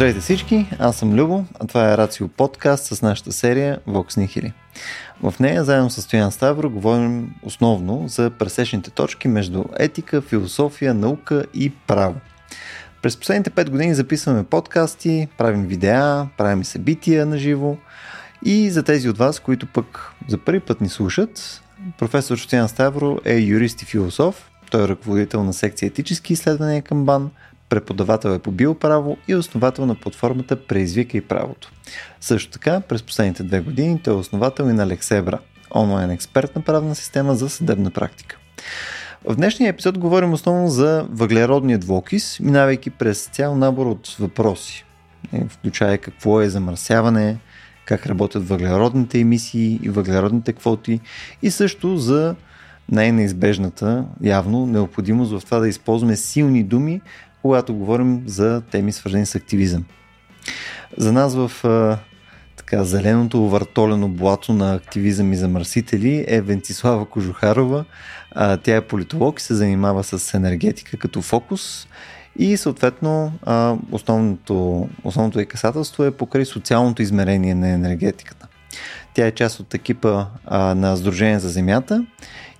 Здравейте всички, аз съм Любо, а това е Рацио подкаст с нашата серия Vox Nihili. В нея, заедно с Стоян Ставро, говорим основно за пресечните точки между етика, философия, наука и право. През последните 5 години записваме подкасти, правим видеа, правим събития на живо и за тези от вас, които пък за първи път ни слушат, професор Стоян Ставро е юрист и философ, той е ръководител на секция етически изследвания към БАН, преподавател е по биоправо и основател на платформата Преизвика и правото. Също така, през последните две години той е основател и на Лексебра, онлайн експертна правна система за съдебна практика. В днешния епизод говорим основно за въглеродния двокис, минавайки през цял набор от въпроси, е, включая какво е замърсяване, как работят въглеродните емисии и въглеродните квоти и също за най-неизбежната, явно, необходимост в това да използваме силни думи, когато говорим за теми свързани с активизъм. За нас в а, така, зеленото въртолено блато на активизъм и замърсители е Вентислава Кожухарова. А, тя е политолог и се занимава с енергетика като фокус и съответно а, основното, основното е касателство е покрай социалното измерение на енергетиката. Тя е част от екипа а, на Сдружение за Земята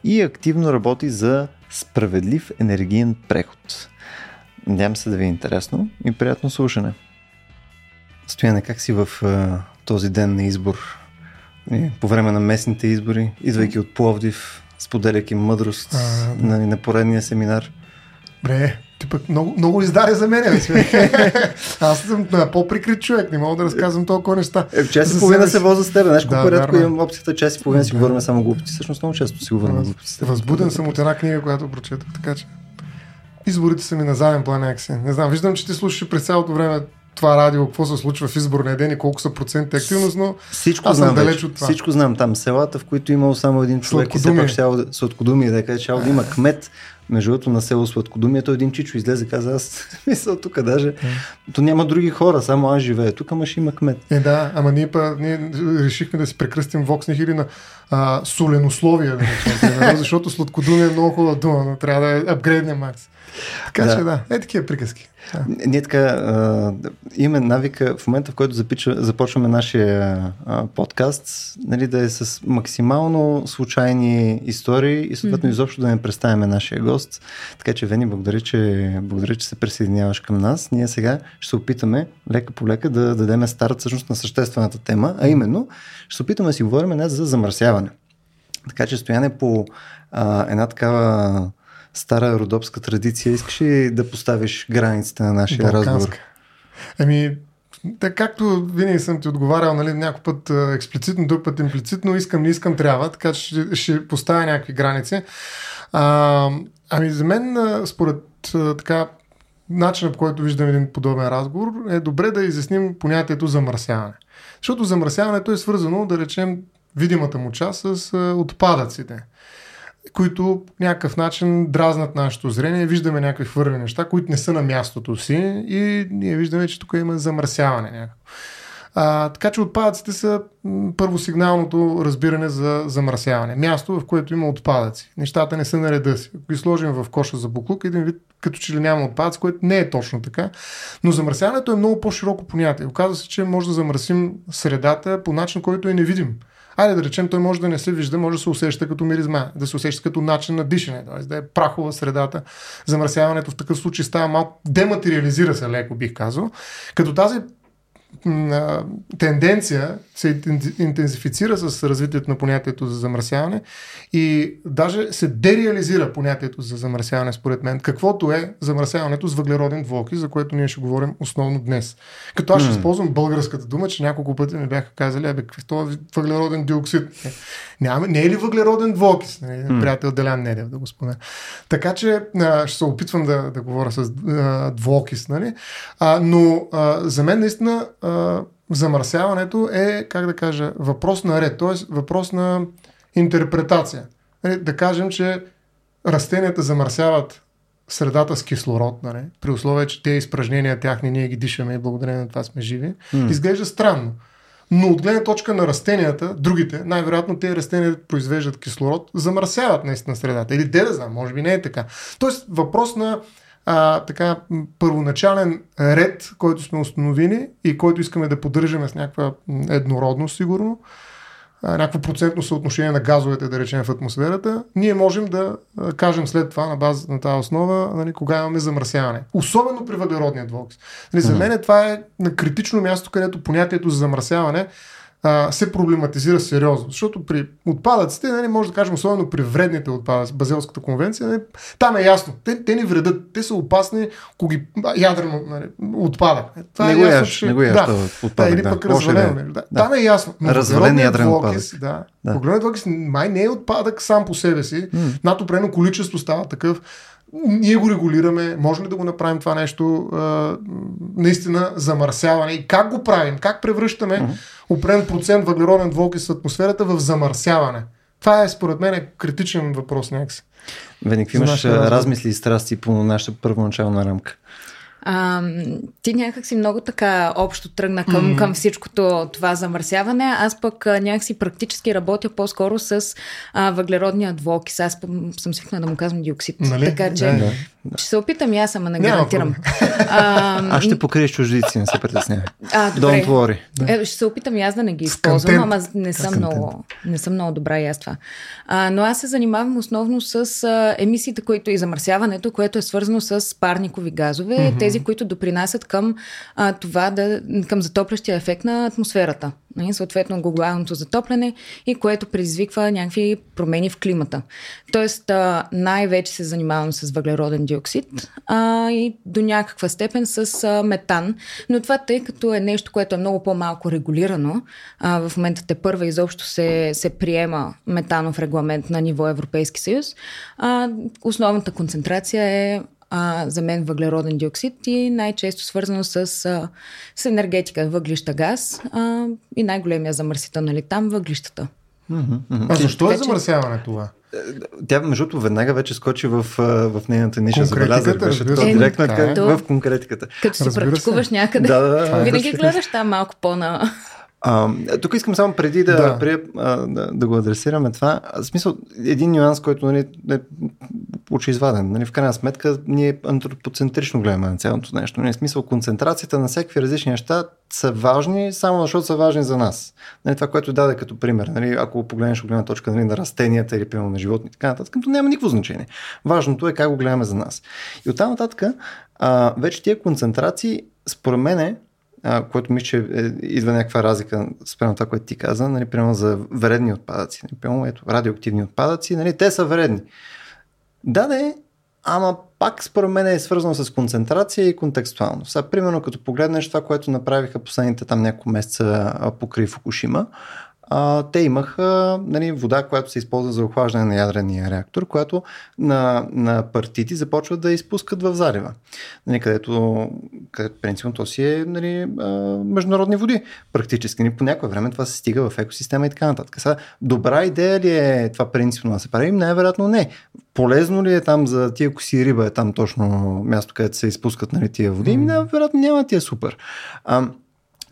и активно работи за справедлив енергиен преход. Надявам се да ви е интересно и приятно слушане. Стояне, как си в а, този ден на избор? И по време на местните избори, идвайки от Пловдив, споделяйки мъдрост а, на, на поредния семинар? Бре, ти пък много, много издаде за мен. Аз съм по-прикрит човек, не мога да разказвам толкова неща. Е, час и половина се воза с теб. Знаеш колко да, рядко имам опцията час и половина си говорим само глупости. Всъщност много често си говорим глупости. Възбуден съм от една книга, която прочетах, така че изборите са ми на заден план някакси. Не знам, виждам, че ти слушаш през цялото време това радио, какво се случва в изборния ден и колко са проценти активност, но всичко аз съм далеч от това. Всичко знам там. Селата, в които имало само един човек и все пак ще сладкодумие, да каже, да има кмет, между другото на село Сладкодумие, той един чичо излезе, каза, аз мисля тук даже, то няма други хора, само аз живея тук, ама ще има кмет. Е, да, ама ние, па, ние решихме да си прекръстим Вокс Нихили на а, соленословие, да защото Сладкодумие е много хубава дума, но трябва да е апгрейдне Макс. Така да. че да, е такива приказки. Да. Ние така а, имаме навика в момента, в който запича, започваме нашия а, подкаст, нали, да е с максимално случайни истории и съответно mm-hmm. изобщо да не представяме нашия гост. Така че, Вени, благодаря че, благодаря, че се присъединяваш към нас. Ние сега ще се опитаме лека по лека да дадем старт всъщност на съществената тема, а именно ще се опитаме да си говорим не за замърсяване. Така че стояне по а, една такава стара родопска традиция. Искаш ли да поставиш границите на нашия Балканска. разговор? Ами, така както винаги съм ти отговарял, нали, някой път експлицитно, друг път имплицитно, искам, не искам, трябва, така че ще, ще поставя някакви граници. А, ами за мен, според така, начинът по който виждам един подобен разговор, е добре да изясним понятието замърсяване. Защото замърсяването е свързано, да речем, видимата му част с отпадъците които някакъв начин дразнат нашето зрение, виждаме някакви хвърли неща, които не са на мястото си и ние виждаме, че тук има замърсяване някакво. А, така че отпадъците са първосигналното разбиране за замърсяване. Място, в което има отпадъци. Нещата не са на реда си. Ако ги сложим в коша за буклук, един вид като че ли няма отпадъци, което не е точно така. Но замърсяването е много по-широко понятие. Оказва се, че може да замърсим средата по начин, който е невидим. Айде да речем, той може да не се вижда, може да се усеща като миризма, да се усеща като начин на дишане, т.е. да е прахова средата. Замърсяването в такъв случай става малко, дематериализира се леко, бих казал. Като тази тенденция се интензифицира с развитието на понятието за замърсяване и даже се дереализира понятието за замърсяване, според мен, каквото е замърсяването с въглероден двуокис, за което ние ще говорим основно днес. Като аз ще използвам българската дума, че няколко пъти ми бяха казали, абе, какъв това въглероден диоксид? Няма, не е ли въглероден двуокис? Не, нали, приятел Делян Недев да го спомена. Така че ще се опитвам да, да говоря с двуокис, нали? А, но а, за мен наистина а, замърсяването е, как да кажа, въпрос на ред, т.е. въпрос на интерпретация. Нали, да кажем, че растенията замърсяват средата с кислород, нали, при условие, че те изпражнения тяхни ние ги дишаме и благодарение на това сме живи, mm. изглежда странно. Но от гледна точка на растенията, другите, най-вероятно тези растения произвеждат кислород, замърсяват наистина средата. Или де да знам, може би не е така. Тоест въпрос на а, така първоначален ред, който сме установили и който искаме да поддържаме с някаква еднородност, сигурно, някакво процентно съотношение на газовете, да речем, в атмосферата, ние можем да кажем след това на база на тази основа, нали, кога имаме замърсяване. Особено при въглеродния двуокис. Нали, за мен това е на критично място, където понятието за замърсяване а, се проблематизира сериозно. Защото при отпадъците, нали, може да кажем, особено при вредните отпадъци, Базелската конвенция, нали, там е ясно. Те, те ни вредят. Те са опасни, ако ги ядрено нали, отпадък. Това не е го ясно, яш, че... не го яш, да, отпадък, да, или пък да. развалено. Нали, да. да. Там е ясно. Развален ядрен отпадък. Да. да. Въглеродният май не е отпадък сам по себе си. М. Над определено количество става такъв ние го регулираме, може ли да го направим това нещо а, наистина замърсяване и как го правим, как превръщаме uh-huh. определен процент въглероден двуокис в атмосферата в замърсяване. Това е според мен критичен въпрос някакси. Веник, имаш размисли и страсти по нашата първоначална рамка. А, ти някакси много така общо тръгна към, mm-hmm. към всичкото това замърсяване. Аз пък някакси практически работя по-скоро с а, въглеродния двуокис. Аз съм свикнала да му казвам диоксид. Нали? Така че да, да. ще се опитам и аз, ама не гарантирам. А, аз ще покриеш чуждици, не се притеснявай. А, добре. Don't worry. Да. Е, ще се опитам и аз да не ги използвам, ама не съм, много, не съм много добра и аз това. А, но аз се занимавам основно с а, емисиите, които и замърсяването, което е свързано с парникови газове. Mm-hmm тези, които допринасят към а, това да, към затоплящия ефект на атмосферата. Нали, съответно глобалното затопляне и което предизвиква някакви промени в климата. Тоест а, най-вече се занимавам с въглероден диоксид а, и до някаква степен с а, метан, но това тъй като е нещо, което е много по-малко регулирано, а, в момента те първа изобщо се, се приема метанов регламент на ниво Европейски съюз, а, основната концентрация е а, за мен въглероден диоксид и най-често свързано с, а, с енергетика, въглища газ а, и най-големия замърсител нали, там въглищата. А защо е замърсяване това? Тя, между другото, веднага вече скочи в, в нейната ниша. Забелязах, беше то директно е, в конкретиката. Като си практикуваш някъде, да, да, да, винаги гледаш там малко по-на... А, тук искам само преди да, да. При, а, да, да го адресираме това. В смисъл, един нюанс, който нали, е очеизваден. Нали, в крайна сметка, ние антропоцентрично гледаме на цялото нещо. Нали, в смисъл, концентрацията на всякакви различни неща са важни, само защото са важни за нас. Нали, това, което даде като пример, нали, ако погледнеш от гледна точка нали, на растенията или примерно на животни така нататък, то няма никакво значение. Важното е как го гледаме за нас. И оттам нататък, а, вече тия концентрации, според мен, а, което мисля, че е, идва някаква разлика спрямо това, което ти каза, нали, примерно за вредни отпадъци. Нали, примерно, ето, радиоактивни отпадъци, нали, те са вредни. Да, да, ама пак според мен е свързано с концентрация и контекстуално. Сега, примерно, като погледнеш това, което направиха последните там няколко месеца покрай Фукушима, а, те имаха нали, вода, която се използва за охлаждане на ядрения реактор, която на, на партити започват да изпускат в залива. Нали, където, където принципно то си е нали, а, международни води. Практически. Нали, по някое време това се стига в екосистема и така нататък. Сега, добра идея ли е това принципно да се прави? Най-вероятно не. Полезно ли е там за тия, ако си риба е там точно място, където се изпускат нали, тия води? Mm. Най-вероятно няма тия супер. А,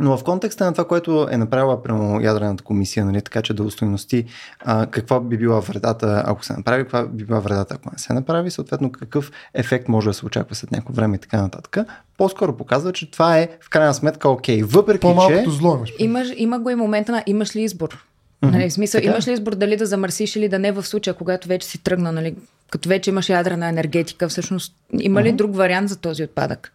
но в контекста на това, което е направила прямо ядрената комисия, нали, така че да устойности а, каква би била вредата, ако се направи, каква би била вредата, ако не се направи, съответно какъв ефект може да се очаква след някакво време и така нататък, по-скоро показва, че това е в крайна сметка окей. Въпреки, По-малкото че... зло имаш. Има го и момента на имаш ли избор. Mm-hmm. Нали, в смисъл, така? имаш ли избор дали да замърсиш или да не в случая, когато вече си тръгна, нали, като вече имаш ядрена енергетика, всъщност има ли mm-hmm. друг вариант за този отпадък?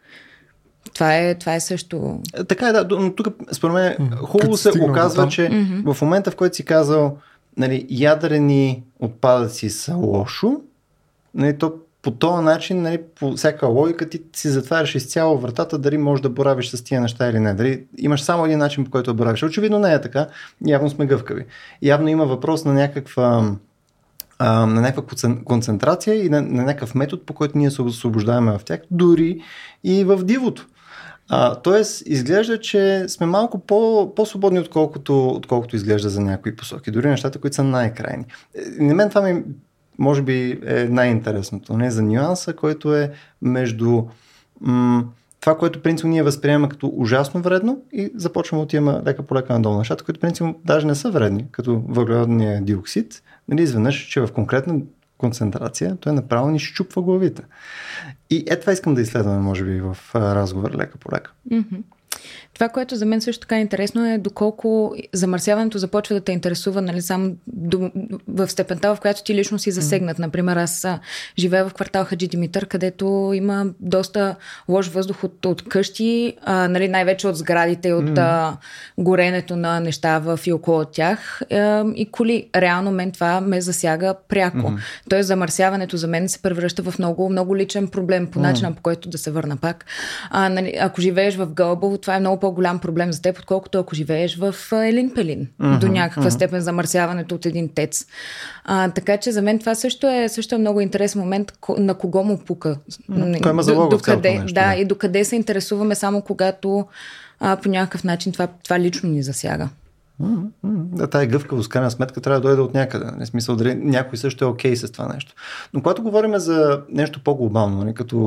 Това е, това е също. Е, така е, да, но тук според мен хубаво се оказва, че mm-hmm. в момента, в който си казал, нали, ядрени отпадъци са лошо, нали, то по този начин, нали, по всяка логика, ти си затваряш изцяло вратата, дали можеш да боравиш с тия неща или не. Дали имаш само един начин, по който да боравиш. Очевидно не е така. Явно сме гъвкави. Явно има въпрос на някаква а, на някаква концентрация и на, на някакъв метод, по който ние се освобождаваме в тях, дори и в дивото. А, тоест, изглежда, че сме малко по, по-свободни, отколкото, отколкото изглежда за някои посоки. Дори нещата, които са най-крайни. Е, на мен това ми, може би, е най-интересното. Не? За нюанса, който е между м- това, което принцип ние възприемаме като ужасно вредно и започваме да отиваме лека по лека надолу нещата, които принцип даже не са вредни, като въглеродния диоксид. Нали, изведнъж, че в конкретна концентрация, той направо ни щупва главите. И е това искам да изследваме, може би, в разговор лека по лека. Mm-hmm. Това, което за мен също така е интересно е доколко замърсяването започва да те интересува нали, само до, в степента, в която ти лично си засегнат. Например, аз живея в квартал Хаджи Димитър, където има доста лош въздух от, от къщи, а, нали, най-вече от сградите, от а, горенето на неща в и около тях а, и коли. Реално мен това ме засяга пряко. Mm-hmm. Тоест замърсяването за мен се превръща в много, много личен проблем по начина, по който да се върна пак. А, нали, ако живееш в Гълбово, това е много по-голям проблем за теб, отколкото ако живееш в Елин Пелин. Mm-hmm, до някаква mm-hmm. степен замърсяването от един тец. А, така че за мен това също е, също е много интересен момент на кого му пука. Той има залога до, къде, нещо, да, да, и докъде се интересуваме само когато а, по някакъв начин това, това лично ни засяга. Да, тая гъвкавост, крайна сметка, трябва да дойде от някъде. Не смисъл, дали някой също е окей okay с това нещо. Но когато говорим за нещо по-глобално, нали, като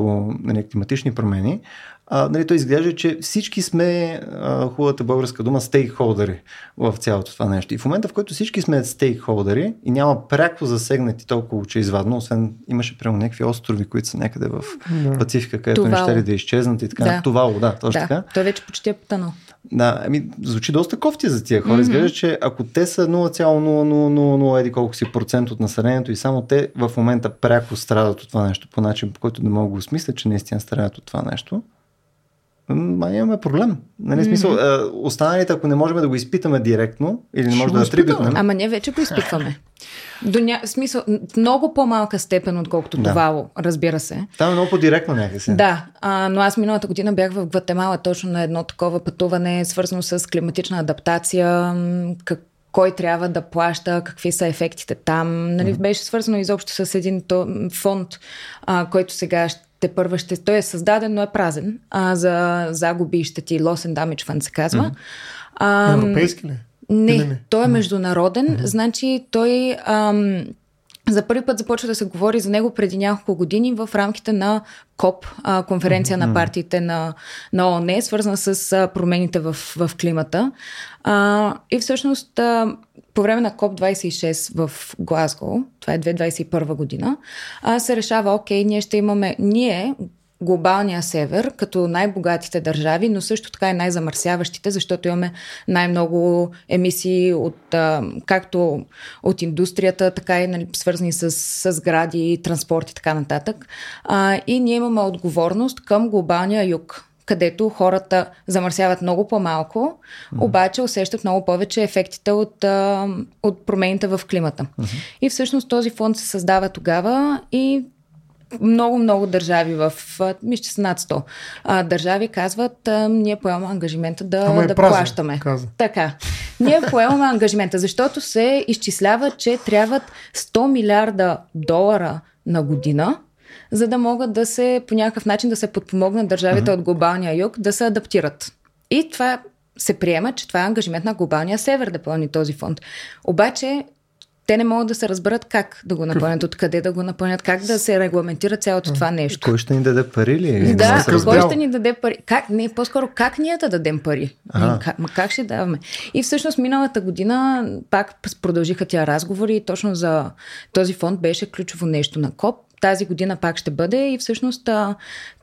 нали, климатични промени, а, нали, той изглежда, че всички сме, а, хубавата българска дума, стейкхолдери в цялото това нещо. И в момента, в който всички сме стейкхолдери и няма пряко засегнати толкова извадно, освен имаше прямо някакви острови, които са някъде в да. Пацифика, където не ще да изчезнат и така. Да. Тувало, да, точно да. така. Той вече почти е потънал. Да, ами звучи доста кофти за тия хора. Mm-hmm. Изглежда, че ако те са 0,0001 еди колко си процент от населението и само те в момента пряко страдат от това нещо по начин, по който да мога да го смисля, че наистина страдат от това нещо, ма имаме проблем. Нали, mm-hmm. смисъл, останалите, ако не можем да го изпитаме директно или не можем да атрибютнем. Ама ние вече го изпитваме. До ня... смисъл, много по-малка степен, отколкото да. това, разбира се. Там е много по-директно някакси. Да, а, но аз миналата година бях в Гватемала точно на едно такова пътуване, свързано с климатична адаптация, как кой трябва да плаща, какви са ефектите там. Нали, беше свързано изобщо с един то, фонд, а, който сега ще те първа ще... Той е създаден, но е празен а, за загуби и щети. And Damage Fund се казва. Mm-hmm. А, Европейски ли? Не, не, той е международен. Mm-hmm. Значи той... Ам, за първи път започва да се говори за него преди няколко години в рамките на КОП, конференция mm-hmm. на партиите на, на ООН, свързана с промените в, в климата. А, и всъщност по време на КОП-26 в Глазго, това е 2021 година, а, се решава, окей, ние ще имаме, ние, глобалния север, като най-богатите държави, но също така и най-замърсяващите, защото имаме най-много емисии от, както от индустрията, така и нали, свързани с, с сгради, транспорт и така нататък. А, и ние имаме отговорност към глобалния юг където хората замърсяват много по-малко, mm-hmm. обаче усещат много повече ефектите от, от промените в климата. Mm-hmm. И всъщност този фонд се създава тогава и много-много държави в, мисля, са над 100 а, държави казват, а, ние поемаме ангажимента да, е да празен, плащаме. Каза. Така. Ние поемаме ангажимента, защото се изчислява, че трябват 100 милиарда долара на година, за да могат да се по някакъв начин да се подпомогнат държавите mm-hmm. от глобалния юг да се адаптират. И това се приема, че това е ангажимент на глобалния север да пълни този фонд. Обаче те не могат да се разберат как да го напълнят, откъде да го напълнят, как да се регламентира цялото това нещо. Кой ще ни даде пари ли? Да, кой ще ни даде пари? Как? Не, по-скоро как ние да дадем пари? Как, ма как ще даваме? И всъщност миналата година пак продължиха тя разговори и точно за този фонд беше ключово нещо на КОП. Тази година пак ще бъде и всъщност а,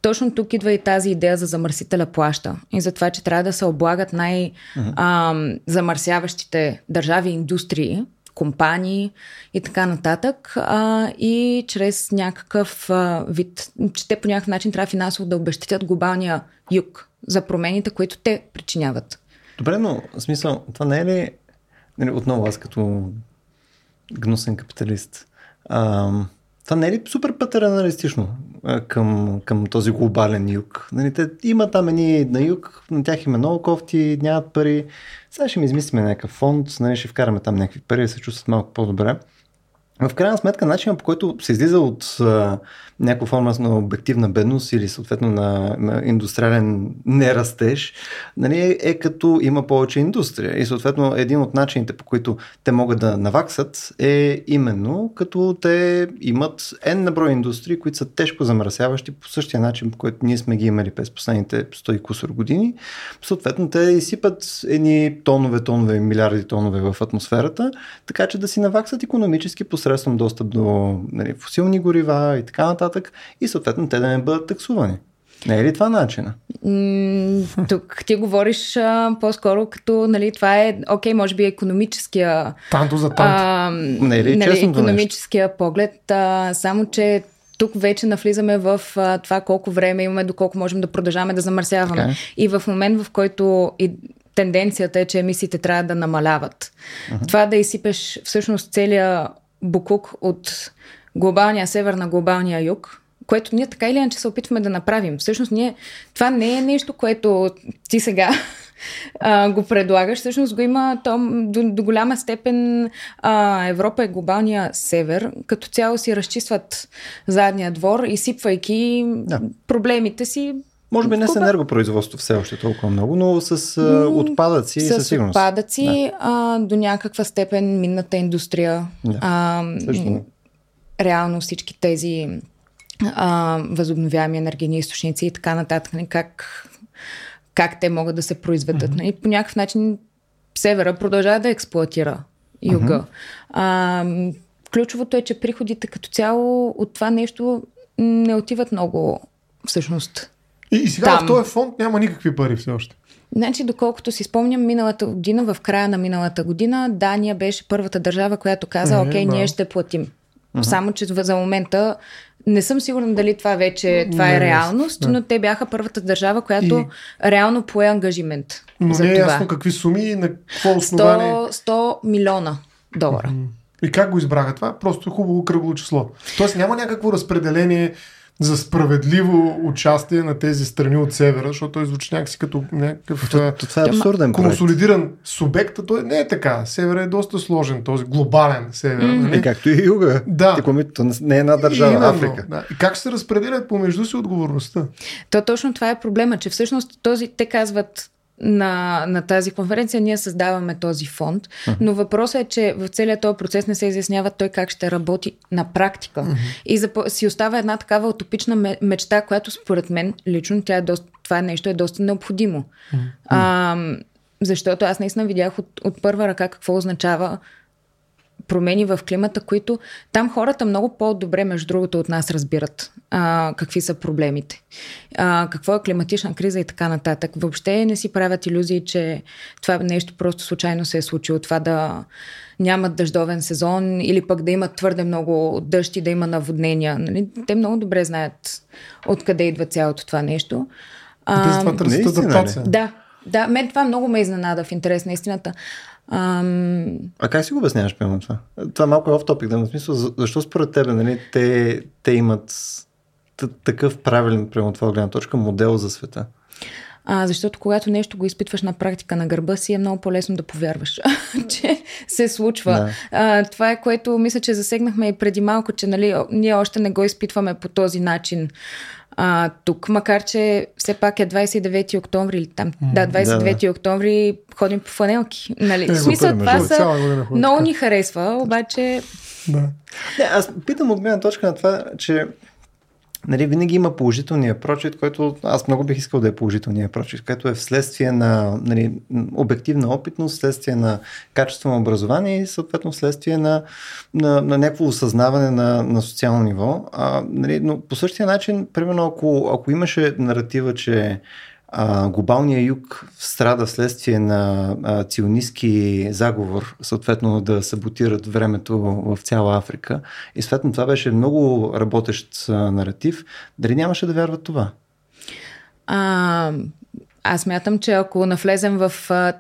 точно тук идва и тази идея за замърсителя плаща. И за това, че трябва да се облагат най-замърсяващите държави индустрии, компании и така нататък. А, и чрез някакъв а, вид, че те по някакъв начин трябва финансово да обещатят глобалния юг за промените, които те причиняват. Добре, но в смисъл, това не е ли нали, отново аз като гнусен капиталист. А, това не е ли супер патерналистично към, към този глобален юг? Нали, те има там едни на юг, на тях има много кофти, нямат пари. Сега ще ми измислиме някакъв фонд, нали, ще вкараме там някакви пари, да се чувстват малко по-добре. В крайна сметка, начинът по който се излиза от някаква форма на обективна бедност или съответно на, на индустриален нерастеж, нали, е, като има повече индустрия. И съответно един от начините по които те могат да наваксат е именно като те имат N на брой индустрии, които са тежко замърсяващи по същия начин, по който ние сме ги имали през последните 100 и кусор години. Съответно те изсипат едни тонове, тонове, милиарди тонове в атмосферата, така че да си наваксат економически посред посредством достъп до нали, фусилни горива и така нататък и съответно те да не бъдат таксувани. Не е ли това начина? тук ти говориш а, по-скоро като, нали, това е, окей, може би економическия... Танто за танто. А, не е ли нали, економическия нещо? поглед, а, само че тук вече навлизаме в а, това колко време имаме, доколко можем да продължаваме да замърсяваме. Okay. И в момент, в който и тенденцията е, че емисиите трябва да намаляват. Uh-huh. Това да изсипеш всъщност целия букук от глобалния север на глобалния юг, което ние така или иначе се опитваме да направим. Всъщност ние, това не е нещо, което ти сега а, го предлагаш. Всъщност го има то, до, до голяма степен а, Европа е глобалния север. Като цяло си разчистват задния двор, изсипвайки да. проблемите си може би не с енергопроизводство все още толкова много, но с а, отпадъци с със сигурност. отпадъци да. а, до някаква степен минната индустрия. Да. А, реално всички тези а, възобновяеми енергийни източници и така нататък. Нали, как, как те могат да се произведат. Mm-hmm. Нали? По някакъв начин севера продължава да експлуатира юга. Mm-hmm. А, ключовото е, че приходите като цяло от това нещо не отиват много всъщност. И, и сега там. в този фонд няма никакви пари все още. Значи, доколкото си спомням, миналата година, в края на миналата година, Дания беше първата държава, която каза, е, окей, да. ние ще платим. Uh-huh. Само, че за момента не съм сигурна дали това вече това не, е реалност, не. но те бяха първата държава, която и... реално пое ангажимент. Но за не е това. ясно какви суми и на какво основание. 100, 100 милиона долара. И как го избраха това? Просто хубаво кръгло число. Тоест няма някакво разпределение за справедливо участие на тези страни от севера, защото той звучи някакси като някакъв то, то, това е абсурден консолидиран проект. субект, а той не е така. Севера е доста сложен, този глобален север. Mm. Нали? Е, както и юга. Да. Тикомито не е една държава, Именно, Африка. Да. И как се разпределят помежду си отговорността? То точно това е проблема, че всъщност този, те казват на, на тази конференция ние създаваме този фонд, uh-huh. но въпросът е, че в целият този процес не се изяснява той как ще работи на практика. Uh-huh. И за, си остава една такава утопична мечта, която според мен лично тя е доста, това нещо е доста необходимо. Uh-huh. А, защото аз наистина видях от, от първа ръка какво означава промени в климата, които там хората много по-добре, между другото, от нас разбират а, какви са проблемите, а, какво е климатична криза и така нататък. Въобще не си правят иллюзии, че това нещо просто случайно се е случило. Това да нямат дъждовен сезон или пък да имат твърде много дъжд и да има наводнения. Нали? Те много добре знаят откъде идва цялото това нещо. А, това търсят адаптация. Да, да, мен това много ме изненада в интерес на истината. Ам... А как си го обясняваш, примерно това? Това малко е оф-топик, да, в смисъл, защо според тебе нали, те, те имат такъв правилен, примерно това гледна точка, модел за света? А, защото когато нещо го изпитваш на практика на гърба си, е много по-лесно да повярваш, че се случва. Да. А, това е което мисля, че засегнахме и преди малко, че нали, ние още не го изпитваме по този начин а, тук, макар че все пак е 29 октомври или там, mm, да, 29 да, да. октомври ходим по фанелки. Нали? Е, в смисъл, това са много ни харесва, обаче... Да. Не, аз питам от гледна точка на това, че нали, винаги има положителния прочит, който аз много бих искал да е положителния прочит, който е вследствие на нали, обективна опитност, вследствие на качествено образование и съответно вследствие на, на, на някакво осъзнаване на, на социално ниво. А, нали, но по същия начин, примерно, ако, ако имаше наратива, че а, глобалния юг страда вследствие на а, ционистски заговор, съответно да саботират времето в цяла Африка. И съответно това беше много работещ наратив. Дали нямаше да вярват това? А, аз мятам, че ако навлезем в, в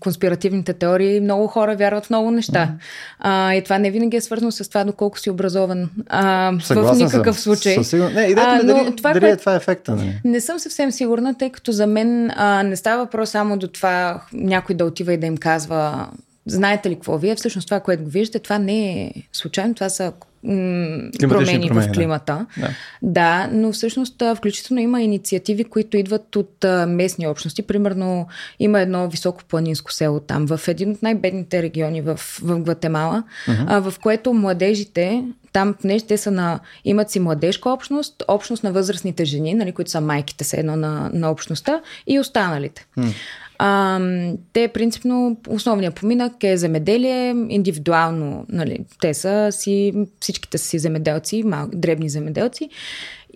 конспиративните теории, много хора вярват в много неща. Mm-hmm. А, и това не винаги е свързано с това, доколко си образован. А, в никакъв съм. случай. Не, идеята а, но дали, това, дали е това ефекта. Не? не съм съвсем сигурна, тъй като за мен а, не става въпрос само до това някой да отива и да им казва знаете ли какво вие? Всъщност това, което го виждате, това не е случайно, това са промени, промени в климата. Да. да, но всъщност включително има инициативи, които идват от местни общности. Примерно има едно високо планинско село там, в един от най-бедните региони в, в Гватемала, uh-huh. в което младежите там, понеже те са на, имат си младежка общност, общност на възрастните жени, нали, които са майките се едно на, на общността и останалите. Mm. А, те принципно, основният поминък е земеделие, индивидуално, нали, те са си, всичките са си земеделци, мал, дребни земеделци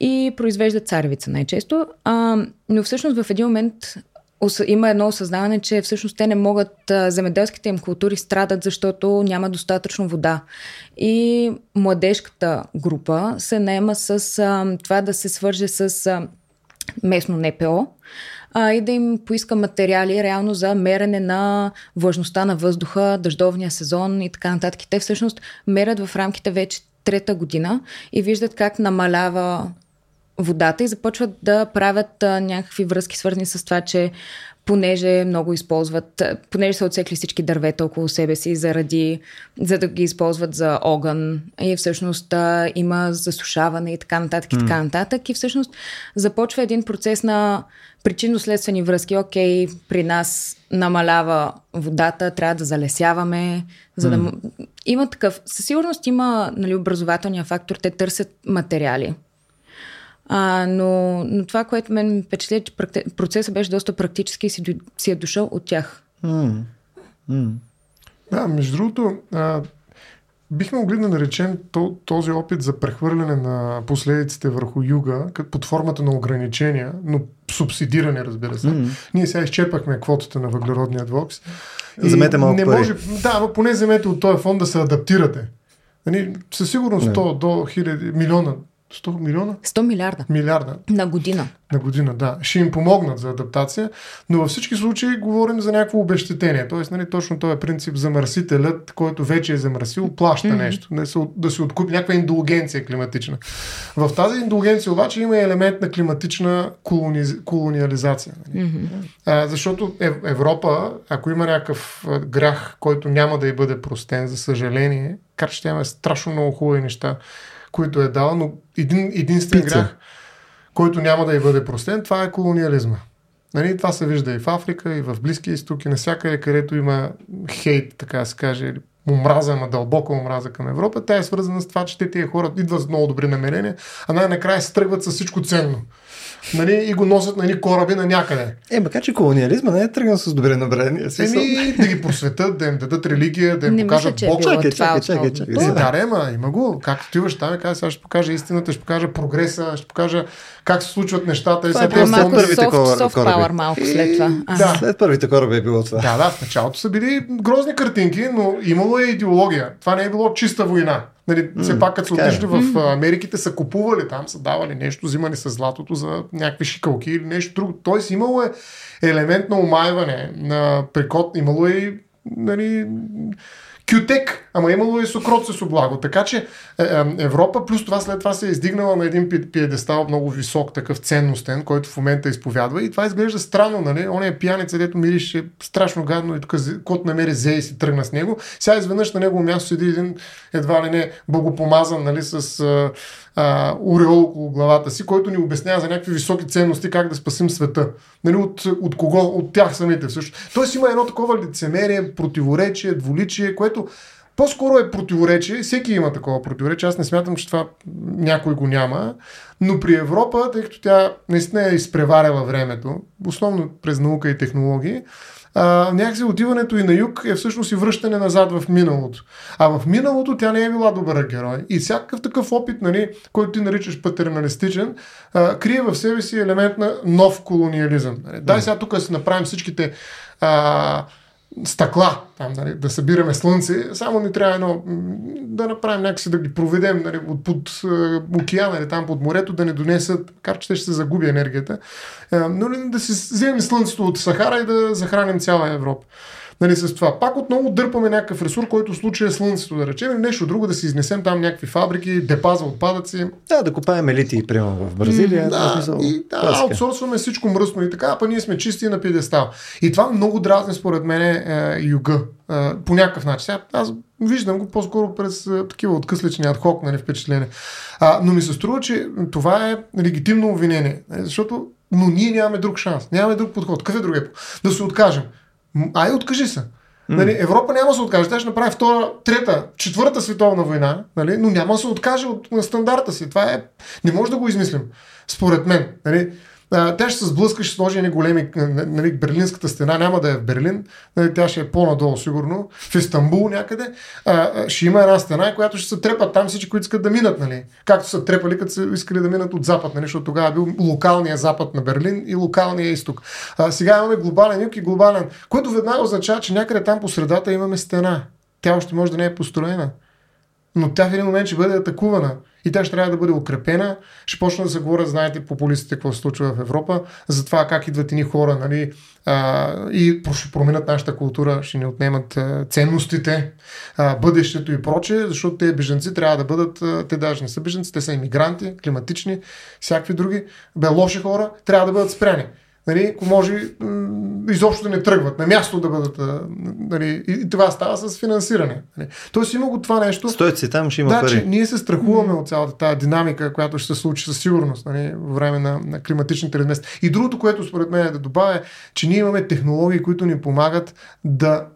и произвеждат царевица най-често. А, но всъщност в един момент има едно осъзнаване, че всъщност те не могат, земеделските им култури страдат, защото няма достатъчно вода. И младежката група се наема с а, това да се свърже с а, местно НПО а, и да им поиска материали реално за мерене на влажността на въздуха, дъждовния сезон и така нататък. Те всъщност мерят в рамките вече трета година и виждат как намалява водата и започват да правят а, някакви връзки, свързани с това, че понеже много използват, понеже са отсекли всички дървета около себе си, заради, за да ги използват за огън и всъщност а, има засушаване и така нататък и така нататък и всъщност започва един процес на причинно-следствени връзки. Окей, при нас намалява водата, трябва да залесяваме, за да... Mm. Има такъв... Със сигурност има нали, образователния фактор, те търсят материали. А, но, но това, което мен впечатли, че процесът беше доста практически и си, си е дошъл от тях. Mm. Mm. Да, между другото, а, бихме могли да наречем този опит за прехвърляне на последиците върху юга под формата на ограничения, но субсидиране, разбира се. Mm. Ние сега изчепахме квотата на въглеродния двокс. Замете малко не пари. може, Да, но поне вземете от този фонд да се адаптирате. Нали, със сигурност 100 до хиляди, милиона 100 милиона? 100 милиарда. Милиарда. На година. На година, да. Ще им помогнат за адаптация, но във всички случаи говорим за някакво обещетение. Тоест, нали, точно този принцип замърсителят, който вече е замърсил, плаща mm-hmm. нещо. Да се, да се откупи някаква индулгенция климатична. В тази индулгенция обаче има елемент на климатична колони... колониализация. Нали? Mm-hmm. А, защото Европа, ако има някакъв грях, който няма да й бъде простен, за съжаление, как ще имаме страшно много хубави неща които е дал, но един, единствен Пица. грях, който няма да й бъде простен, това е колониализма. Нали, това се вижда и в Африка, и в Близкия изток, и навсякъде, където има хейт, така да се каже, или омраза, ама дълбока омраза към Европа, тя е свързана с това, че те тия хора идват с много добри намерения, а най-накрая се тръгват с всичко ценно нали, и го носят на едни кораби на някъде. Е, макар че колониализма не е тръгнал с добре намерения. Еми, да ги просветят, да им дадат религия, да им не покажат мисля, Бог. Чакай, чакай, чакай, чакай. Е, да, рема, има го. Както ти там и сега ще покажа истината, ще покажа прогреса, ще покажа как се случват нещата. Това е след малко първите soft, soft power малко след това. А. Да. След първите кораби е било това. Да, да, в началото са били грозни картинки, но имало е идеология. Това не е било чиста война. Нали, mm, все пак, като са е. отишли в Америките, са купували там, са давали нещо, взимали с златото за някакви шикалки или нещо друго. Тоест имало е елемент на омайване, на прикот, имало е нали, Кютек, ама имало и сокрот с облаго. Така че е, е, Европа плюс това след това се е издигнала на един пиедестал много висок, такъв ценностен, който в момента изповядва. И това изглежда странно, нали? Он е пияница, дето мирише страшно гадно и тук кот намери зе и си тръгна с него. Сега изведнъж на негово място седи един едва ли не богопомазан, нали, с а, уреол около главата си, който ни обяснява за някакви високи ценности как да спасим света. Нали, от, от кого? От тях самите също. Тоест има едно такова лицемерие, противоречие, дволичие, което по-скоро е противоречие. Всеки има такова противоречие. Аз не смятам, че това някой го няма. Но при Европа, тъй като тя наистина е изпреваряла времето, основно през наука и технологии, а, някакси отиването и на юг е всъщност и връщане назад в миналото. А в миналото тя не е била добър герой. И всякакъв такъв опит, нали, който ти наричаш патерналистичен, а, крие в себе си елемент на нов колониализъм. Нали. Дай сега тук да си направим всичките а, стъкла, там, нали, да събираме слънце, само ни трябва едно, да направим някакси да ги проведем нали, от, под е, океана или нали, там под морето, да не донесат, макар че ще се загуби енергията, е, но да си вземем слънцето от Сахара и да захраним цяла Европа нали, с това. Пак отново дърпаме някакъв ресурс, който в случая е слънцето, да речем, нещо друго, да си изнесем там някакви фабрики, депа за отпадъци. Да, да копаем елити, примерно в Бразилия. да, и, да, аутсорсваме всичко мръсно и така, а ние сме чисти на пидестал. И това много дразни според мен е, юга. Е, по някакъв начин. Сега, аз виждам го по-скоро през е, такива откъслични адхок нали, впечатления. А, но ми се струва, че това е легитимно обвинение. Защото но ние нямаме друг шанс. Нямаме друг подход. Какъв е другия? Да се откажем. Ай, откажи се. Нали, Европа няма да се откаже. Тя ще направи втора, трета, четвърта световна война, нали, но няма да се откаже от стандарта си. Това е. Не може да го измислим. Според мен. Нали. А, тя ще се сблъска, ще сложи едни големи, нали, Берлинската стена няма да е в Берлин, нали, тя ще е по-надолу сигурно, в Истанбул някъде, а, ще има една стена, която ще се трепат там всички, които искат да минат, нали. Както са трепали, като са искали да минат от запад, нали, защото тогава е бил локалния запад на Берлин и локалния изток. А, сега имаме глобален юг и глобален, което веднага означава, че някъде там по средата имаме стена. Тя още може да не е построена но тя в един момент ще бъде атакувана и тя ще трябва да бъде укрепена. Ще почна да се говорят, знаете, популистите какво се случва в Европа, за това как идват ни хора, нали, а, и ще променят нашата култура, ще ни отнемат а, ценностите, а, бъдещето и прочее, защото те беженци трябва да бъдат, а, те даже не са беженци, те са иммигранти, климатични, всякакви други, бе лоши хора, трябва да бъдат спряни нали, ако може изобщо да не тръгват, на място да бъдат. Нали, и това става с финансиране. Нали. Тоест има го това нещо. Стоят си там, ще има да, пари. Че ние се страхуваме от цялата тази динамика, която ще се случи със сигурност нали, в време на, на климатичните размести. И другото, което според мен е да добавя, е, че ние имаме технологии, които ни помагат да